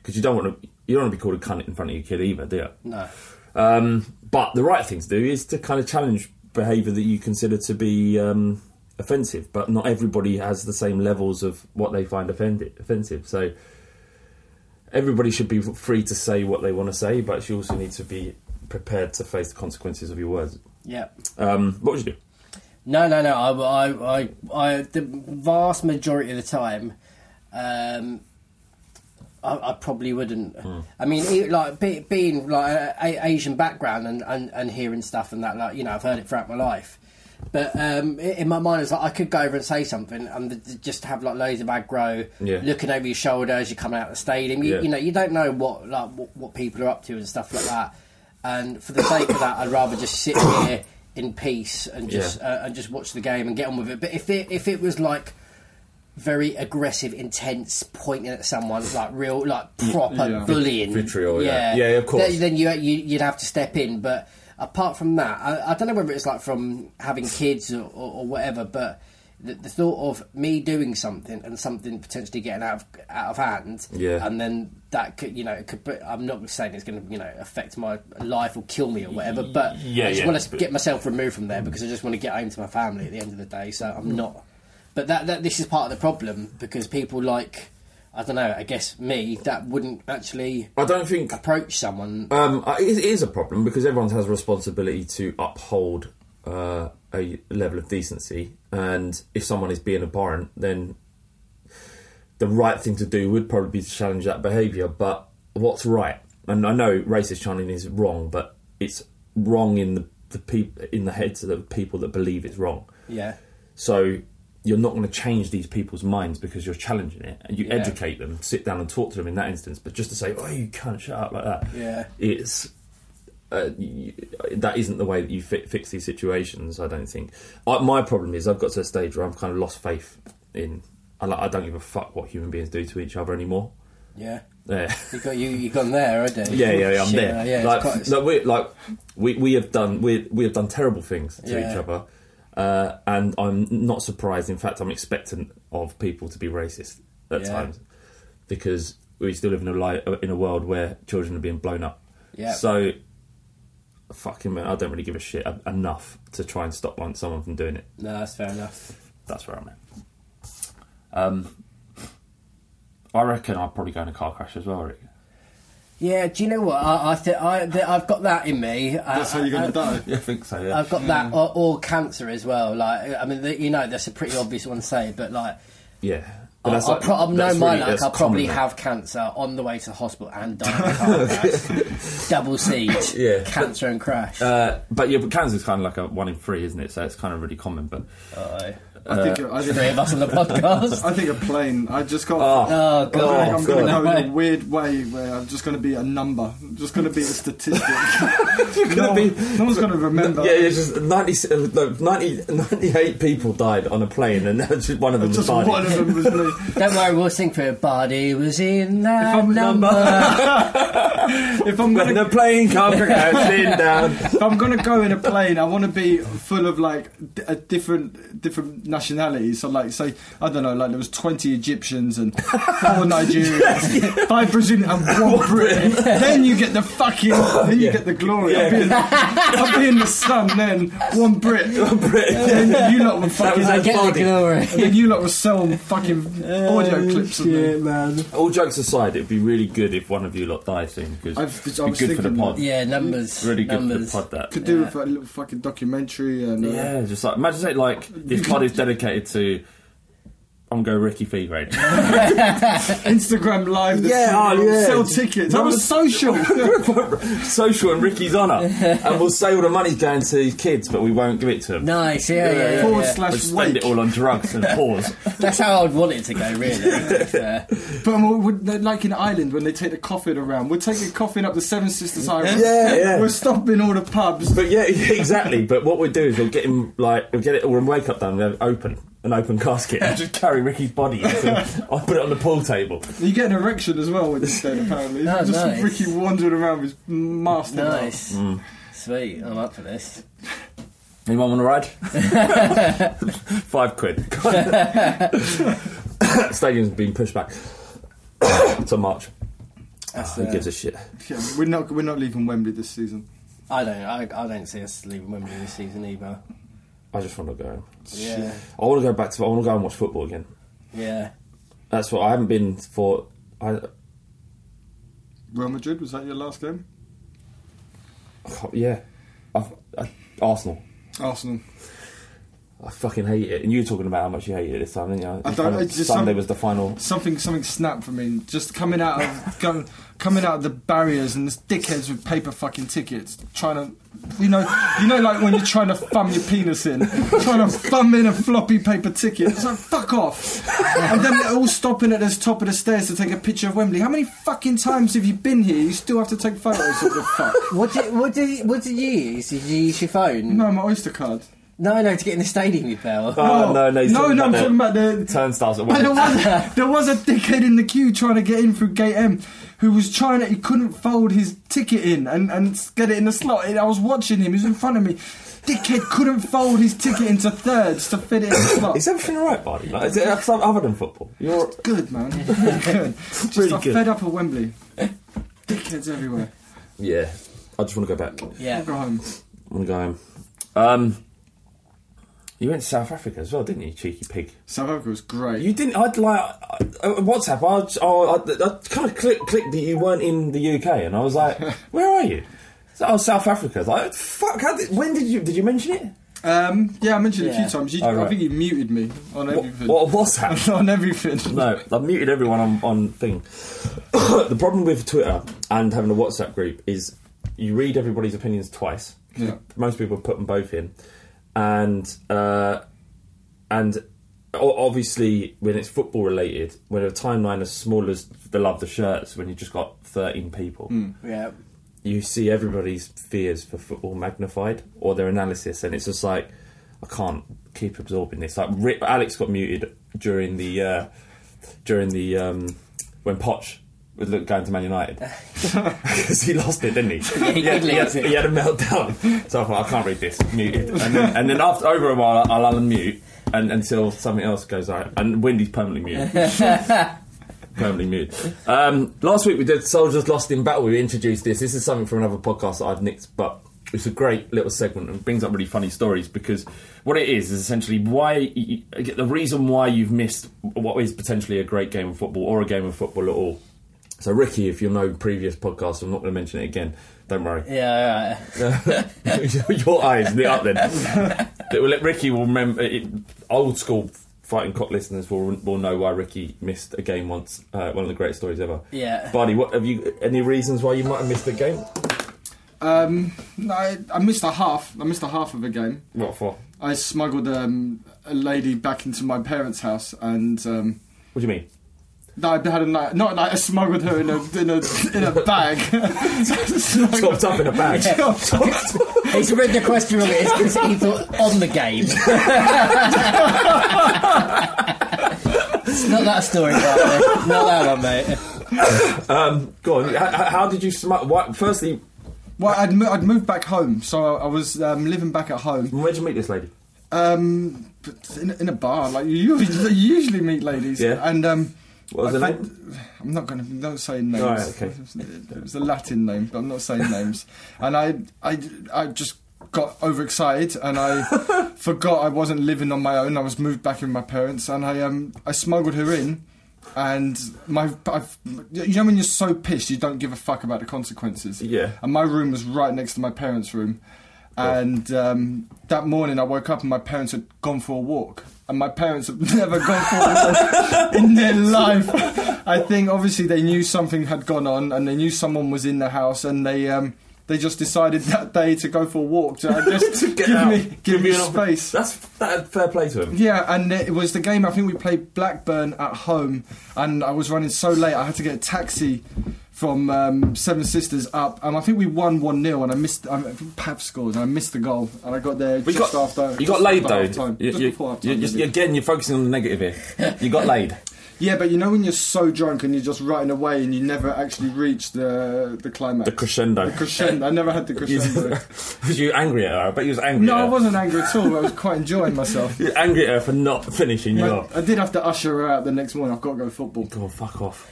because you don't want to. You don't want to be called a cunt in front of your kid either, do you? No. Um, but the right thing to do is to kind of challenge behaviour that you consider to be um, offensive. But not everybody has the same levels of what they find offended, offensive. So everybody should be free to say what they want to say, but you also need to be prepared to face the consequences of your words. Yeah. Um, what would you do? No, no, no. I, I, I, I the vast majority of the time, um, I, I probably wouldn't. I mean, like be, being like a, a Asian background and, and, and hearing stuff and that, like you know, I've heard it throughout my life. But um, in my mind, it's like I could go over and say something and just have like loads of aggro, Yeah. looking over your shoulder as you're coming out of the stadium. You, Yeah. you know, you don't know what like what, what people are up to and stuff like that. And for the sake of that, I'd rather just sit here in peace and just Yeah. uh, and just watch the game and get on with it. But if it if it was like very aggressive, intense, pointing at someone like real like proper Yeah. bullying, Vitriol, yeah. Yeah, of course. Then, then you, you you'd have to step in. But apart from that, I, I don't know whether it's like from having kids or, or, or whatever, but. The, the thought of me doing something and something potentially getting out of out of hand, Yeah. and then that could, you know, it could. But I'm not saying it's going to, you know, affect my life or kill me or whatever. But Yeah, I just yeah, want to but- get myself removed from there mm. because I just want to get home to my family at the end of the day. So I'm mm. not. But that, that this is part of the problem because people like I don't know. I guess me that wouldn't actually. I don't think approach someone. Um, it it is a problem because everyone has a responsibility to uphold uh, a level of decency, and if someone is being abhorrent, then the right thing to do would probably be to challenge that behaviour. But what's right? And I know racist chanting is wrong, but it's wrong in the, the peop- in the heads of the people that believe it's wrong. Yeah. So you're not going to change these people's minds because you're challenging it, and you Yeah. educate them, sit down and talk to them in that instance. But just to say, "Oh, you can't shut up like that," Yeah. it's uh, y that isn't the way that you fi- fix these situations. I don't think. I, my problem is I've got to a stage where I've kind of lost faith in. I, like, I don't give a fuck what human beings do to each other anymore. Yeah. Yeah. You got you you gone there, already. Yeah, yeah, yeah, I'm Shit, there. uh, Yeah, like, like, we, like we, we have done we, we have done terrible things to Yeah. each other, uh, and I'm not surprised. In fact, I'm expectant of people to be racist at Yeah. times because we still live in a li- in a world where children are being blown up. Yeah. So, fucking, man, I don't really give a shit enough to try and stop one, someone from doing it. no, that's fair enough. That's where I'm at. Um, I reckon I'll probably go in a car crash as well, Rick. Yeah, do you know what? I, I think I, th- I've got that in me. That's I, how you're going to die. Yeah, I think so. Yeah. I've got that, or, or cancer as well. Like, I mean, the, you know, that's a pretty obvious one to say, but like, yeah. I, that's I like- pro- I'm that's no my really- luck. that's I'll probably common, have cancer on the way to the hospital and die in a car crash. Double siege, Yeah. cancer and crash. Uh, but yeah, but cancer's kind of like a one in three, isn't it? So it's kind of really common. But Aye. I think I think Three of us on the podcast. I think a plane. I just got. Oh, I think God. I'm going to God. go in a weird way where I'm just going to be a number. I'm just going to be a statistic. You're no, be- no one's going to remember. Yeah, it's just 90, uh, no, 90, 98 people died on a plane, and just one of them was Just Barney. one of them was me. Don't worry, we'll sing for it. Body was in that I'm- number. if I'm When going the to plane comes crashing down. if I'm going to go in a plane, I want to be full of like d- uh, different different nationalities. So like say I don't know, like there was 20 Egyptians and four Nigerians, five Brazilian and one Brit. then you get the fucking then you Yeah. get the glory. Yeah. I'll, be in, I'll be in the sun. Then one Brit. One Brit. Then you lot will That fucking. was I Ed get the Barney. glory. and then you lot will sell fucking audio clips of man. All jokes aside, it'd be really good if one of you lot die soon because it'd be was good for the thinking pod. Yeah, numbers. Really good numbers. for the pod. That Could do with a little fucking documentary and uh, yeah, just like imagine it like this pod is dedicated to. I'm going Ricky Fever. Instagram live. Yeah, oh, yeah. Sell tickets. I was social. Social and Ricky's honour, and we'll say all the money's going to his kids, but we won't give it to them. Nice, yeah, yeah, yeah. Forward yeah. slash We'll spend it all on drugs and pause. That's how I'd want it to go, really. to be fair. But would- they're like in Ireland when they take the coffin around. We're taking the coffin up the Seven Sisters Highway. Yeah, yeah. We're stopping all the pubs. But yeah, yeah, exactly. But what we'll do is we'll get him like we'll get it all in wake up done. We'll open an open casket and just carry Ricky's body. Into, I'll put it on the pool table. You get an erection as well when you're apparently. Oh, Just nice. Ricky wandering around with his mask. Nice. Mm. Sweet, I'm up for this. Anyone want to ride? Five quid. Stadium's been pushed back to March. That's, Who uh, gives a shit? Yeah, we're not. We're not leaving Wembley this season. I don't. I, I don't see us leaving Wembley this season either. I just want to go. Yeah, I want to go back to. I want to go and watch football again. yeah. That's what I haven't been for. I, Real Madrid was that your last game? yeah, I've, I, Arsenal. Arsenal. I fucking hate it. And you were talking about how much you hated it this time, didn't you? I don't- it's just Sunday some- was the final. Something. Something snapped for me. Just coming out of going, coming out of the barriers and this dickheads with paper fucking tickets trying to. You know, you know, like when you're trying to thumb your penis in, trying to thumb in a floppy paper ticket. It's like fuck off, and then they're all stopping at the top of the stairs to take a picture of Wembley. How many fucking times have you been here? You still have to take photos of the fuck. What did what did what did you use? Did you use your phone? No, my Oyster card. No, no, to get in the stadium, you pal. Oh, no, no, he's no, talking no, I'm about talking about the Turnstiles at But there Wembley. was, there was a dickhead in the queue trying to get in through gate M who was trying to, he couldn't fold his ticket in and, and get it in the slot. And I was watching him, he was in front of me. Dickhead couldn't fold his ticket into thirds to fit it in the slot. Is everything alright, buddy? Like, is it something other than football? You're good, man. good. Just Really I'm good. fed up of Wembley. Dickheads everywhere. yeah. I just want to go back. Yeah. I'll go home. I want to go home. Um, you went to South Africa as well, didn't you, cheeky pig? South Africa was great. You didn't. I'd like uh, WhatsApp. I, oh, I, I kind of click, clicked that you weren't in the UK, and I was like, "Where are you?" So, oh, South Africa. I was like, fuck. How did, when did you did you mention it? Um, yeah, I mentioned it a Yeah. few times. You, Oh, I right. think you muted me on everything. What WhatsApp? on everything. No, I've muted everyone on, on thing. the problem with Twitter and having a WhatsApp group is you read everybody's opinions twice. Yeah. Most people put them both in, and uh, and obviously when it's football related, when a timeline as small as the love the shirts, when you just got thirteen people, Yeah. you see everybody's fears for football magnified or their analysis, and it's just like I can't keep absorbing this. Like Rick, Alex got muted during the uh, during the um, when Poch was look- going to Man United because he lost it, didn't he? Yeah, he had, he, had, he had a meltdown. So I thought I can't read this. Muted, and then, and then after over a while I'll unmute. And until something else goes out, and Wendy's permanently muted. permanently muted. Um, last week we did Soldiers Lost in Battle. We introduced this. This is something from another podcast that I've nicked, but it's a great little segment and brings up really funny stories because what it is is essentially why the reason why you've missed what is potentially a great game of football or a game of football at all. So Ricky, if you know previous podcasts, I'm not going to mention it again. Don't worry. Yeah, alright. Your eyes lit up then. It will- Ricky will remember. It, old school fighting cock listeners will will know why Ricky missed a game once. Uh, one of the greatest stories ever. Yeah. Buddy, what have you? Any reasons why you might have missed a game? Um, no, I, I missed a half. I missed a half of a game. What for? I smuggled um, a lady back into my parents' house, and um, What do you mean? No, I had a night. Not like I smuggled her in a in a in a bag. Chopped up in a bag. He's read the question wrong. It's because he thought on the game. it's not that story, right? Not that one, mate. um, go on. How, how did you smuggle? What, firstly, Well, I'd, mo- I'd moved back home, so I, I was um, living back at home. where'd you meet this lady? Um, in, in a bar, like you usually, you usually meat ladies. Yeah. And um, What was I her found- I'm not going to don't say names. Right, okay. It was, it was a Latin name, but I'm not saying names. And I, I, I just got overexcited and I forgot I wasn't living on my own. I was moved back in with my parents, and I um, I smuggled her in. And my, I've, you know, when you're so pissed, you don't give a fuck about the consequences. Yeah. And my room was right next to my parents' room. And um, that morning I woke up and my parents had gone for a walk. And my parents have never gone for a in their life. I think obviously they knew something had gone on and they knew someone was in the house and they um, they just decided that day to go for a walk to uh, just Get give out. me give me you an space. That's that, fair play to him. Yeah, and it was the game. I think we played Blackburn at home, and I was running so late. I had to get a taxi from um, Seven Sisters up, and I think we won one 0 and I missed. I think Pav scored, and I missed the goal, and I got there We just got, after. you got laid though. half-time, You- just you- half-time, you- maybe. again, you're focusing on the negative here. You got laid. Yeah, but you know when you're so drunk and you're just writing away and you never actually reach the the climax. The crescendo. The crescendo. I never had the crescendo. was you angry at her? I bet you was angry. no, I wasn't angry at all. I was quite enjoying myself. You're angry at her for not finishing you I. I did have to usher her out the next morning. I've got to go football. Go on, fuck off.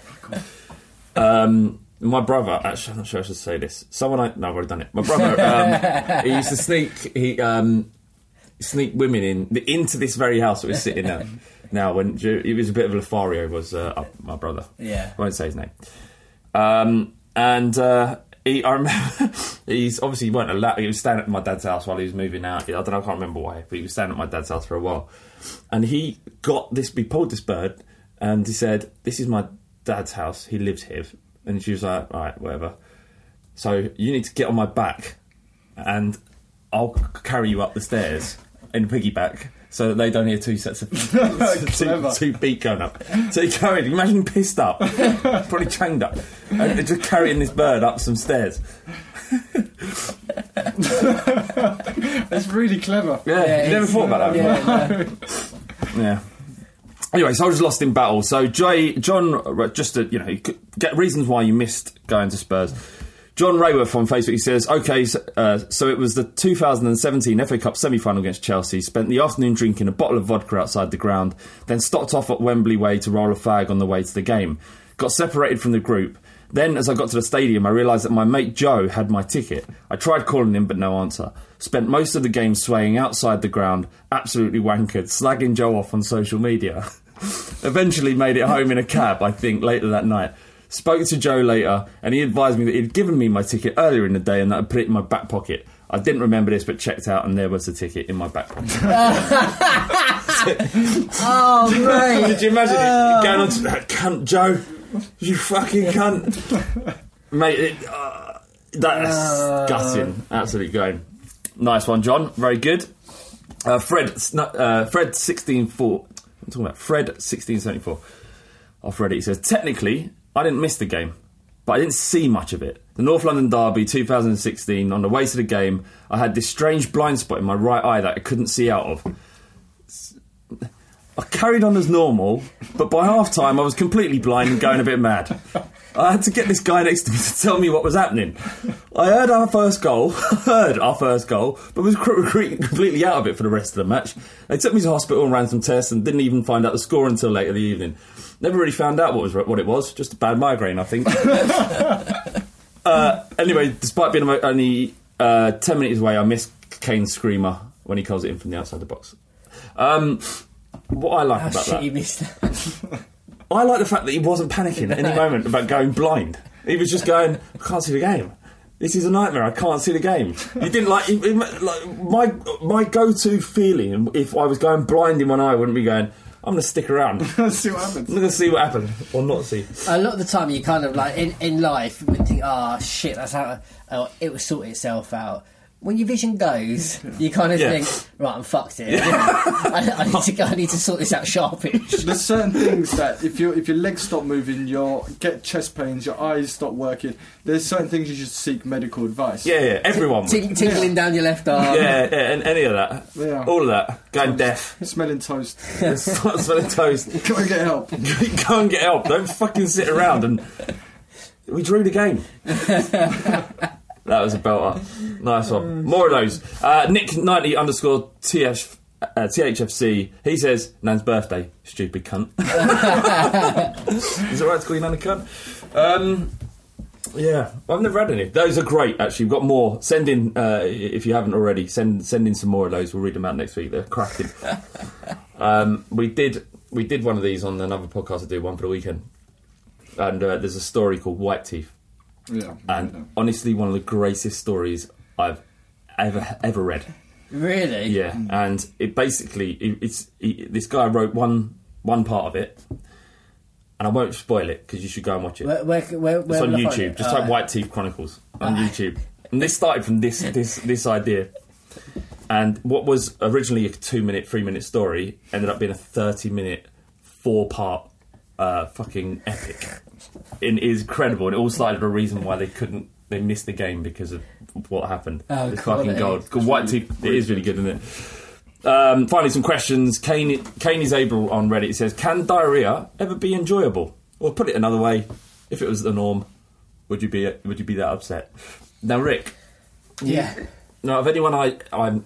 Um, my brother, actually, I'm not sure I should say this. Someone I no, I've already done it. My brother, um, he used to sneak he um, sneak women in into this very house that we're sitting at now. When he was a bit of a Lothario, was uh, my brother. Yeah. I won't say his name. Um, and uh, he, I remember, he's obviously he weren't allowed. He was staying at my dad's house while he was moving out. I don't know, I can't remember why, but he was staying at my dad's house for a while. And he got this. He pulled this bird, and he said, "This is my dad's house. He lives here." And she was like, "All right, whatever." So you need to get on my back, and I'll carry you up the stairs in a piggyback. So that they don't hear two sets of two, two feet going up. So he carried, imagine pissed up, probably changed up, and just carrying this bird up some stairs. It's really clever. Yeah, you never thought about that. Yeah, before? Yeah. Anyway, so I was lost in battle. So Jay, John, just to you know, get reasons why you missed going to Spurs. John Rayworth on Facebook, he says, okay, so, uh, so it was the 2017 FA Cup semi-final against Chelsea. Spent the afternoon drinking a bottle of vodka outside the ground, then stopped off at Wembley Way to roll a fag on the way to the game. Got separated from the group. Then, as I got to the stadium, I realised that my mate Joe had my ticket. I tried calling him, but no answer. Spent most of the game swaying outside the ground, absolutely wankered, slagging Joe off on social media. Eventually made it home in a cab, I think, later that night. Spoke to Joe later, and he advised me that he'd given me my ticket earlier in the day and that I'd put it in my back pocket. I didn't remember this, but checked out, and there was the ticket in my back pocket. Oh, mate. Did you imagine it going on to that cunt, Joe? You fucking cunt. Mate, it, uh, that's Uh. gutting. Absolutely going. Nice one, John. Very good. Uh, Fred, snu- uh, Fred sixteen four. I'm talking about Fred sixteen seventy four. Off Reddit, he says technically I didn't miss the game, but I didn't see much of it. The North London Derby 2016. On the way to the game, I had this strange blind spot in my right eye that I couldn't see out of. I carried on as normal, but by half time I was completely blind and going a bit mad. I had to get this guy next to me to tell me what was happening. I heard our first goal, heard our first goal, but was completely out of it for the rest of the match. They took me to hospital and ran some tests and didn't even find out the score until later in the evening. Never really found out what was what it was, just a bad migraine, I think. uh, anyway, despite being only uh, 10 minutes away, I missed Kane's screamer when he calls it in from the outside the box. Um, what I like about shit that. you missed that. I like the fact that he wasn't panicking at any moment about going blind. He was just going, I can't see the game. This is a nightmare. I can't see the game. He didn't like, he- he- like my my go to feeling if I was going blind in one eye wouldn't be going. I'm going to stick around. Let's see what happens. I'm going to see what happens, or not see. A lot of the time, you kind of like in, in life, you think, "Ah, shit, that's how oh, it will sort itself out." When your vision goes, you kind of Yeah. think, "Right, I'm fucked here. I, I, need to go, I need to sort this out sharpish." There's certain things that if your if your legs stop moving, you get chest pains, your eyes stop working. There's certain things you should seek medical advice. Yeah, yeah, everyone would. Ting- tingling down your left arm. Yeah, yeah, and any of that. Yeah. All of that. Going deaf. Smelling toast. Start smelling toast. Go and get help. Go and get help. Don't fucking sit around and. We drew the game. That was a belter. Nice one. More of those. Uh, Nick90 underscore TF, uh, THFC. He says, Nan's birthday. Stupid cunt. Is it right to call you Nan a cunt? Um, yeah, I've never had any. Those are great. Actually, we've got more. Send in uh, if you haven't already. Send send in some more of those. We'll read them out next week. They're cracking. um, we did we did one of these on another podcast. I do one for the weekend, and uh, there's a story called White Teeth. Yeah. And honestly, one of the greatest stories I've ever ever read. Really? Yeah, and it basically it, it's it, this guy wrote one one part of it, and I won't spoil it because you should go and watch it. Where, where, where, It's on will I find YouTube. it? Just Oh, type White Teeth Chronicles on YouTube. And this started from this this this idea. And what was originally a two minute, three minute story ended up being a thirty minute, four part uh, fucking epic. And it is incredible. And it all started with a reason why they couldn't they missed the game because of what happened. Oh, it's quality. fucking gold. Good White Teeth it is really good, isn't it? Um, finally, some questions. Kane, Kane is able on Reddit. He says, "Can diarrhea ever be enjoyable?" Or put it another way, if it was the norm, would you be would you be that upset? Now, Rick. Yeah. Now, of anyone I I'm,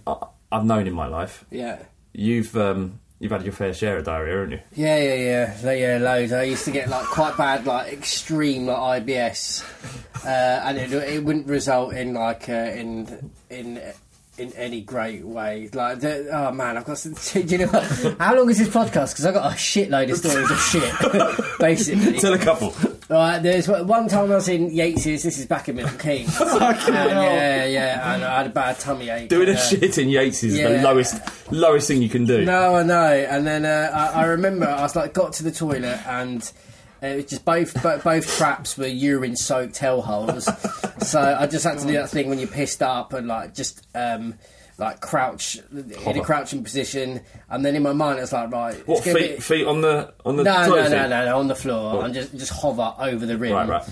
I've known in my life, Yeah. you've um, you've had your fair share of diarrhea, haven't you? Yeah, yeah, yeah, yeah, loads. I used to get like quite bad, like extreme, like IBS, uh, and it, it wouldn't result in like uh, in in in any great way. Like, the, oh man, I've got. Some, do you know what? How long is this podcast? Because I've got a shitload of stories of shit, basically. Tell a couple. Right, there's one time I was in Yates's. This is back in Milton Keynes. yeah, yeah, and I had a bad tummy ache. Doing a and, uh, shit in Yates is yeah. the lowest lowest thing you can do. No, I know. And then uh, I, I remember I was like, got to the toilet and. It was just both bo- both traps were urine soaked hellholes, so I just had to do that thing when you're pissed up and like just um, like crouch in a crouching position, and then in my mind it's like right, What feet be- feet on the on the no, no, toilet no, no, no, on the floor, Oh. and just just hover over the rim. Right, right.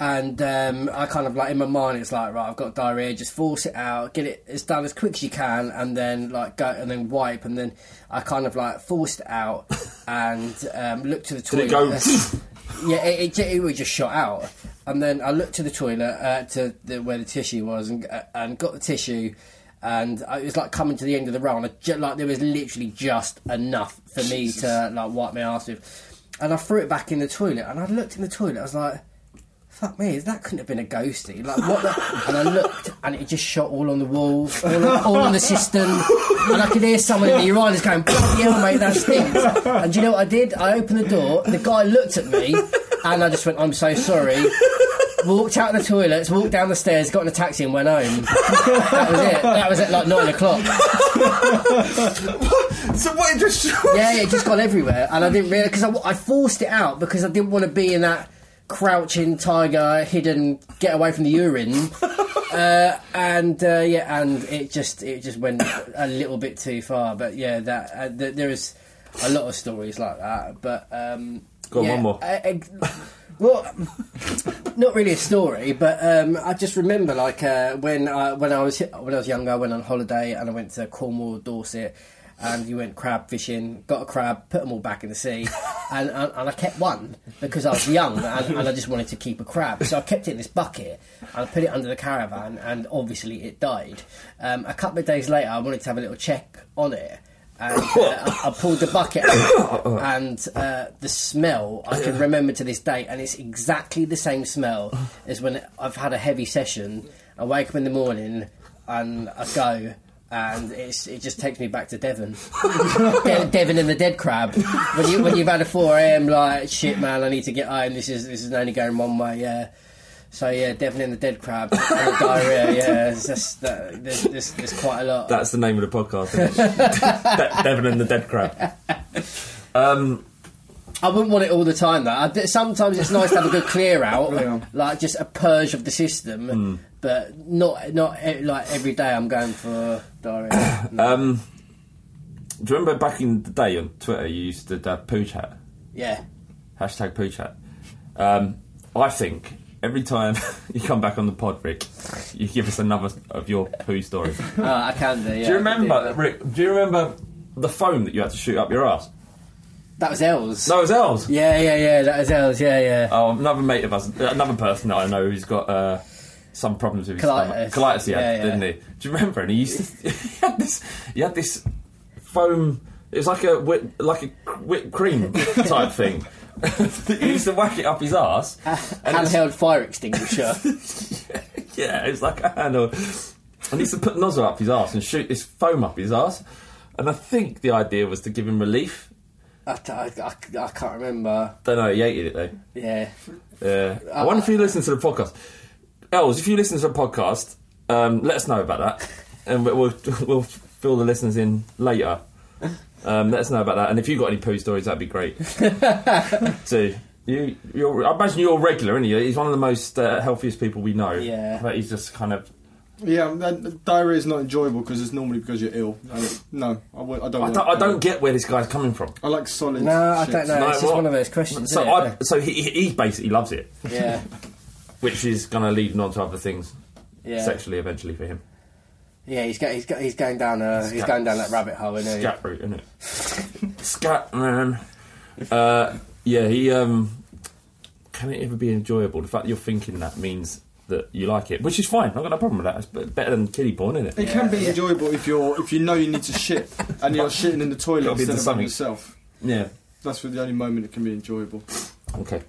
And um, I kind of like in my mind, it's like right, I've got diarrhea. Just force it out, get it as done as quick as you can, and then like go and then wipe, and then I kind of like forced it out and um, looked to the Did toilet. it go? yeah, it, it, it was just shot out, and then I looked to the toilet uh, to the, where the tissue was, and uh, and got the tissue. And uh, it was like coming to the end of the row, and ju- like there was literally just enough for me to like wipe my ass with. And I threw it back in the toilet, and I looked in the toilet. I was like, "Fuck me, that couldn't have been a ghostie." Like what? The? and I looked, and it just shot all on the wall, all on, all on the cistern, and I could hear someone in the urinals going, "Bloody hell, mate, that stinks!" And do you know what I did? I opened the door. The guy looked at me, and I just went, "I'm so sorry." Walked out of the toilets, walked down the stairs, got in a taxi, and went home. that was it. That was at like nine o'clock. so what? It just yeah, it just got everywhere, and I didn't realise because I, I forced it out because I didn't want to be in that crouching tiger, hidden, get away from the urine. Uh, and uh, yeah, and it just it just went a little bit too far. But yeah, that uh, th- there is a lot of stories like that. But um, Go on, yeah, one more. I- I- well, not really a story, but um, I just remember like uh, when I when I was when I was younger, I went on holiday and I went to Cornwall, Dorset, and you went crab fishing. Got a crab, put them all back in the sea, and and, and I kept one because I was young and, and I just wanted to keep a crab. So I kept it in this bucket and I put it under the caravan, and obviously it died. Um, a couple of days later, I wanted to have a little check on it. And uh, I, pulled the bucket out, and uh, the smell I can remember to this day, and it's exactly the same smell as when I've had a heavy session. I wake up in the morning and I go, and it's, it just takes me back to Devon, De- Devon and the dead crab. When you when you've had a four a.m. like shit, man, I need to get home. This is this is only going one way. Yeah. So yeah, Devon and the dead crab and the diarrhea. Yeah, it's just, uh, there's, there's, there's quite a lot. That's the name of the podcast. Isn't it? De- Devon and the Dead Crab. Um, I wouldn't want it all the time, though. I d sometimes it's nice to have a good clear out, Yeah. like just a purge of the system, Hmm. but not not e- like every day. I'm going for diarrhea. um, do you remember back in the day on Twitter you used to have poo chat? yeah, Hashtag poo chat. Um, I think every time you come back on the pod, Rick, you give us another of your poo stories. uh, I can do. Yeah, do you remember, that. Rick? Do you remember the foam that you had to shoot up your ass? That was Els. No, it was Els. Yeah, yeah, yeah. That was Els. Yeah, yeah. Oh, another mate of us, another person that I know who's got uh, some problems with his Colitis. stomach. Colitis, he had, Yeah, yeah. didn't he? Do you remember? And he used to, he had this, he had this foam. It was like a whip, like a whipped cream type thing. he used to whack it up his ass. and it's- Handheld fire extinguisher. yeah, it's like a handle. And he used to put nozzle up his ass and shoot this foam up his ass. And I think the idea was to give him relief. I, I, I, I can't remember. Don't know. He hated it though. Yeah. Yeah. I wonder if you listen to the podcast. Els, if you listen to the podcast, um, let us know about that, and we'll we'll, we'll fill the listeners in later. Um, let us know about that, and if you've got any poo stories, that'd be great. so you, you're, I imagine you're regular, aren't you? He's one of the most uh, healthiest people we know. Yeah. but he's just kind of. Yeah, that, diarrhea is not enjoyable because it's normally because you're ill. I don't- no, I, w- I don't. I don't, I don't get where this guy's coming from. I like solid. No, I don't know. No, it's just one of those questions. So, I, so he, he he basically loves it, yeah, which is going to lead on to other things yeah, sexually eventually for him. Yeah. He's, go, he's, go, he's going down. Uh, he's going down that rabbit hole, isn't he? Scat root, isn't it? Scat man. Uh, yeah, he. Um, can it ever be enjoyable? The fact that you're thinking that means that you like it, which is fine. I've got no problem with that. It's better than kiddie porn, isn't It it? can be enjoyable if you're if you know you need to shit and you're shitting in the toilet Gotta instead of something. yourself. Yeah. That's the only moment it can be enjoyable. Okay.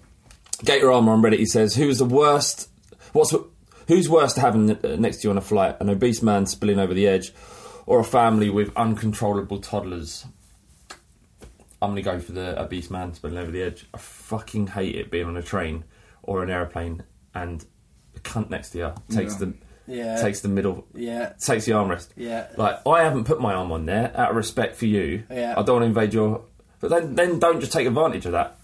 Gator Armour on Reddit. He says, "Who is the worst? What's who's worse to have uh, next to you on a flight? An obese man spilling over the edge, or a family with uncontrollable toddlers?" I'm gonna go for the obese man spilling over the edge. I fucking hate it being on a train or an aeroplane and the cunt next to you takes Yeah. the Yeah. takes the middle Yeah. takes the armrest. Yeah. Like I haven't put my arm on there out of respect for you. Yeah. I don't want to invade your. But then then don't just take advantage of that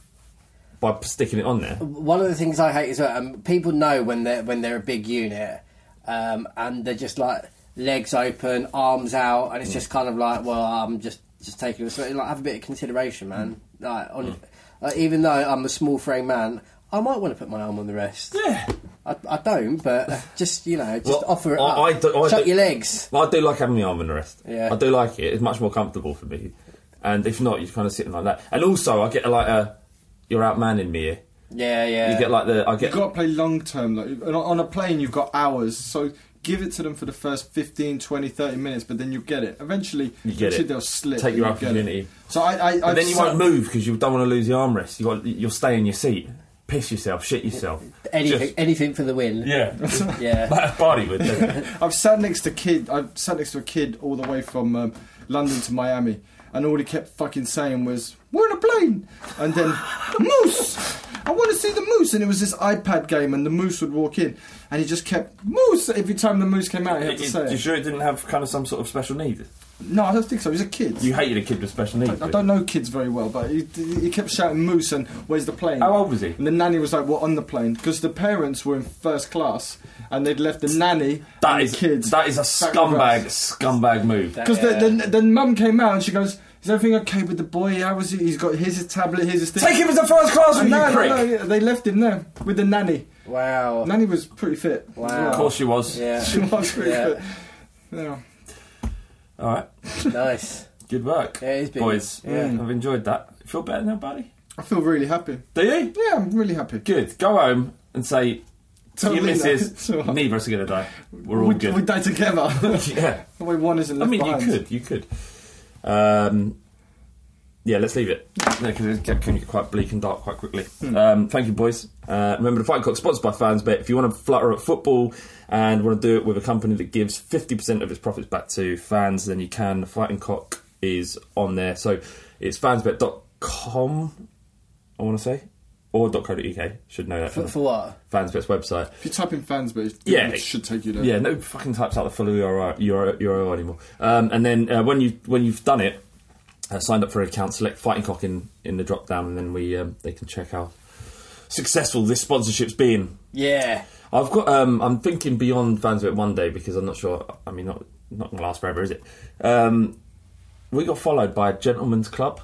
by sticking it on there. One of the things I hate is that um, people know when they're when they're a big unit, um, and they're just like legs open, arms out, and it's just kind of like, well, I'm just just taking it. So, like, have a bit of consideration, man. Like, on, like, even though I'm a small frame man, I might want to put my arm on the rest. Yeah. I, I don't, but just you know, just Well, offer it I- up. I do- I Shut do- your legs. I do like having my arm on the rest. Yeah. I do like it. It's much more comfortable for me. And if not, you're kind of sitting like that. And also, I get like a you're outmanning me. Here. Yeah, yeah. You get like the I get You've got to play long term. Like, on a- plane, you've got hours. So give it to them for the first 15, 20, 30 minutes, but then you get it. Eventually, You get eventually it. they'll slip. Take your you get it. opportunity. So I, I, But I've then you sat- won't move because you don't want to lose the armrest. You got you'll stay in your seat, piss yourself, shit yourself. anything, Just- anything for the win. yeah, yeah. like a party with. I've sat next to kid. I've sat next to a kid all the way from um, London to Miami, and all he kept fucking saying was, "We're in a plane," and then moose. I want to see the moose, and it was this iPad game, and the moose would walk in, and he just kept moose every time the moose came out. He had to say You it. sure it didn't have kind of some sort of special need? No, I don't think so. He's a kid. You hated a kid with special needs. I don't know kids very well, but he, he kept shouting moose and where's the plane? How old was he? And the nanny was like, "What on the plane?" Because the parents were in first class and they'd left the nanny That and is the kids. that is a scumbag scumbag move. Because the, the, the mum came out and she goes, "Is everything okay with the boy? How was he? He's got here's his tablet, here's his thing." Take him as a first class with no, prick. No, no, yeah, they left him there with the nanny. Wow. Nanny was pretty fit. Wow. Of course she was. Yeah. She was pretty Yeah. fit. Yeah. All right. nice. Good work, Yeah, it's been- boys. yeah. I've enjoyed that. Feel better now, buddy? I feel really happy. Do you? Yeah, I'm really happy. Good. Go home and say to Tell your Lena. missus, So- neither of us are going to die. We're all we, good. we die together. yeah. the way one isn't I left mean, behind. you could. You could. Um, yeah, let's leave it. Because it can get quite bleak and dark quite quickly. Hmm. Um, thank you, boys. Uh, remember, the Fight Cock sponsored by FansBet. If you want to flutter at football and want to do it with a company that gives 50% of its profits back to fans, then you can. Fighting Cock is on there. So it's fansbet.com, I want to say, or .co.uk. Should know that. For, for what? FansBet's website. If you type in Fansbet, Yeah, it should take you there. Yeah, no fucking types out the full URL, URL, URL anymore. Um, and then uh, when you when you've done it, uh, signed up for an account, select Fighting Cock in, in the drop down, and then we um, they can check how successful this sponsorship's been. Yeah. I've got. Um, I'm thinking beyond FansBet one day because I'm not sure. I mean, not not to last forever, is it? Um, we got followed by a gentleman's club,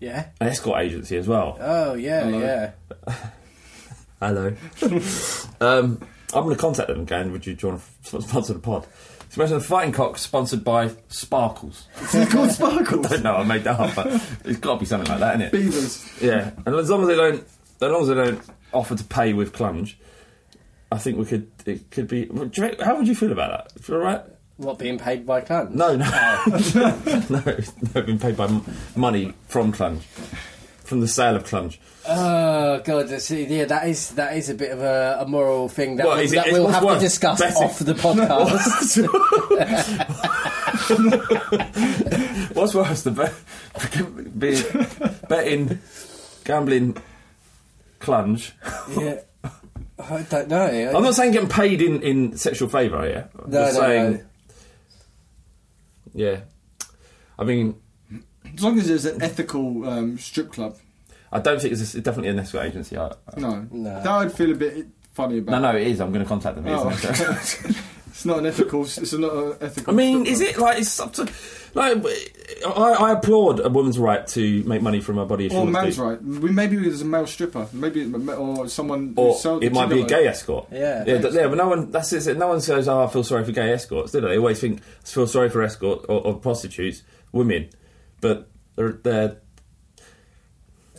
Yeah. an escort agency as well. Oh yeah, yeah. Hello. um, I'm going to contact them again. Would you, join sponsor the pod? So imagine the Fighting Cock sponsored by Sparkles. Is it called Sparkles? I don't know. I made that up, but it's got to be something like that, isn't it? Beavers. Yeah, and as long as they don't, as long as they don't offer to pay with Clunge, I think we could. It could be. do you How would you feel about that? Feel all right? What being paid by Clunge? No, no, oh. no, no. Being paid by m- money from Clunge, from the sale of Clunge. Oh god, that's, yeah, that is that is a bit of a, a moral thing that, we'll, is it- that we'll have to discuss off the podcast. What's worse, the bet, be, betting, gambling, Clunge? yeah, I don't know. I'm not saying getting paid in, in sexual favour, yeah. I'm No, just no, saying, no. yeah. I mean, As long as there's an ethical um, strip club. I don't think it's, it's definitely an escort agency. I, No. No. That I'd feel a bit funny about. no, no, it is. I'm going to contact them. It is Oh. an escort. it's not an ethical. It's not an ethical. I mean, strip is club. it like it's up to like? I, I applaud a woman's right to make money from her body if she Or a man's to. right. We maybe there's a male stripper. Maybe or someone. who Or sells- it might be a gay escort. Yeah. yeah, but, yeah, but no one. That's it. No one says, "Oh, I feel sorry for gay escorts." Do they? They always think feel sorry for escort or, or prostitutes, women, but they're, they're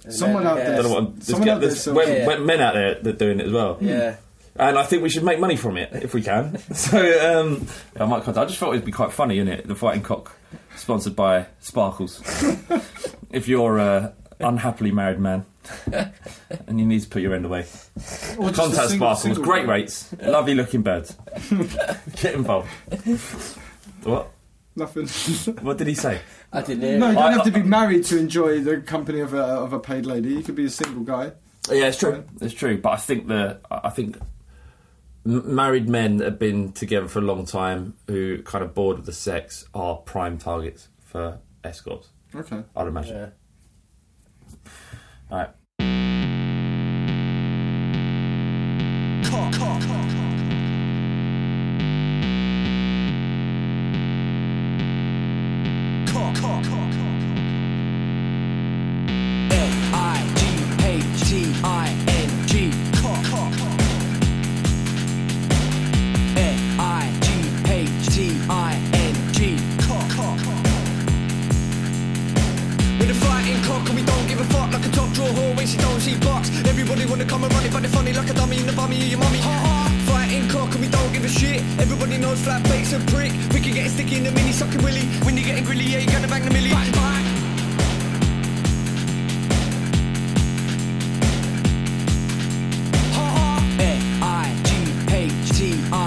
Someone out there. I don't know what there's, Someone out there there's sells- men, Yeah. men out there that are doing it as well. Yeah. And I think we should make money from it if we can. so um, I might contact. I just thought it'd be quite funny, innit? The Fighting Cock, sponsored by Sparkles. if you're a unhappily married man and you need to put your end away, Or contact single- Sparkles. single Great guy. rates, lovely looking birds. Get involved. What? Nothing. What did he say? I didn't hear. no, you don't have to be married to enjoy the company of a of a paid lady. You could be a single guy. Yeah, it's true. It's true. But I think the I think married men that have been together for a long time who kind of bored with the sex are prime targets for escorts. Okay. I'd imagine. Yeah. All right. L-I-G-H-T-I-N-G fuck Like a top drawer whore when she don't see box Everybody wanna come and run it but they're funny like a dummy in the bummy of your mummy. Fighting cock and we don't give a shit. Everybody knows flat bait's a prick. We can get sticky in the mini sucking willy. When you're getting grilly yeah you gonna bang the millie. Bang bang. L-I-G-H-T-I-N-G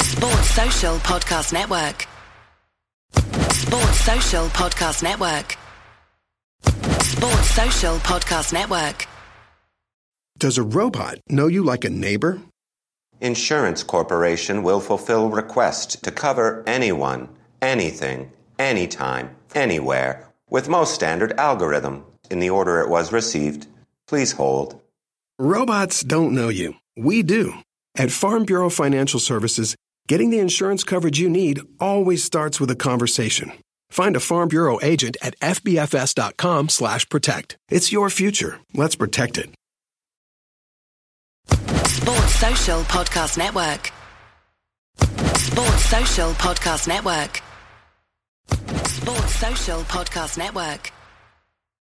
Sports Social Podcast Network. Sports Social Podcast Network. Sports Social Podcast Network. Does a robot know you like a neighbor? Insurance Corporation will fulfill requests to cover anyone, anything, anytime, anywhere, with most standard algorithm in the order it was received. Please hold. Robots don't know you. We do. At Farm Bureau Financial Services, getting the insurance coverage you need always starts with a conversation. Find a Farm Bureau agent at fbfs.com slash protect. It's your future. Let's protect it. Sports Social Podcast Network. Sports Social Podcast Network. Sports Social Podcast Network.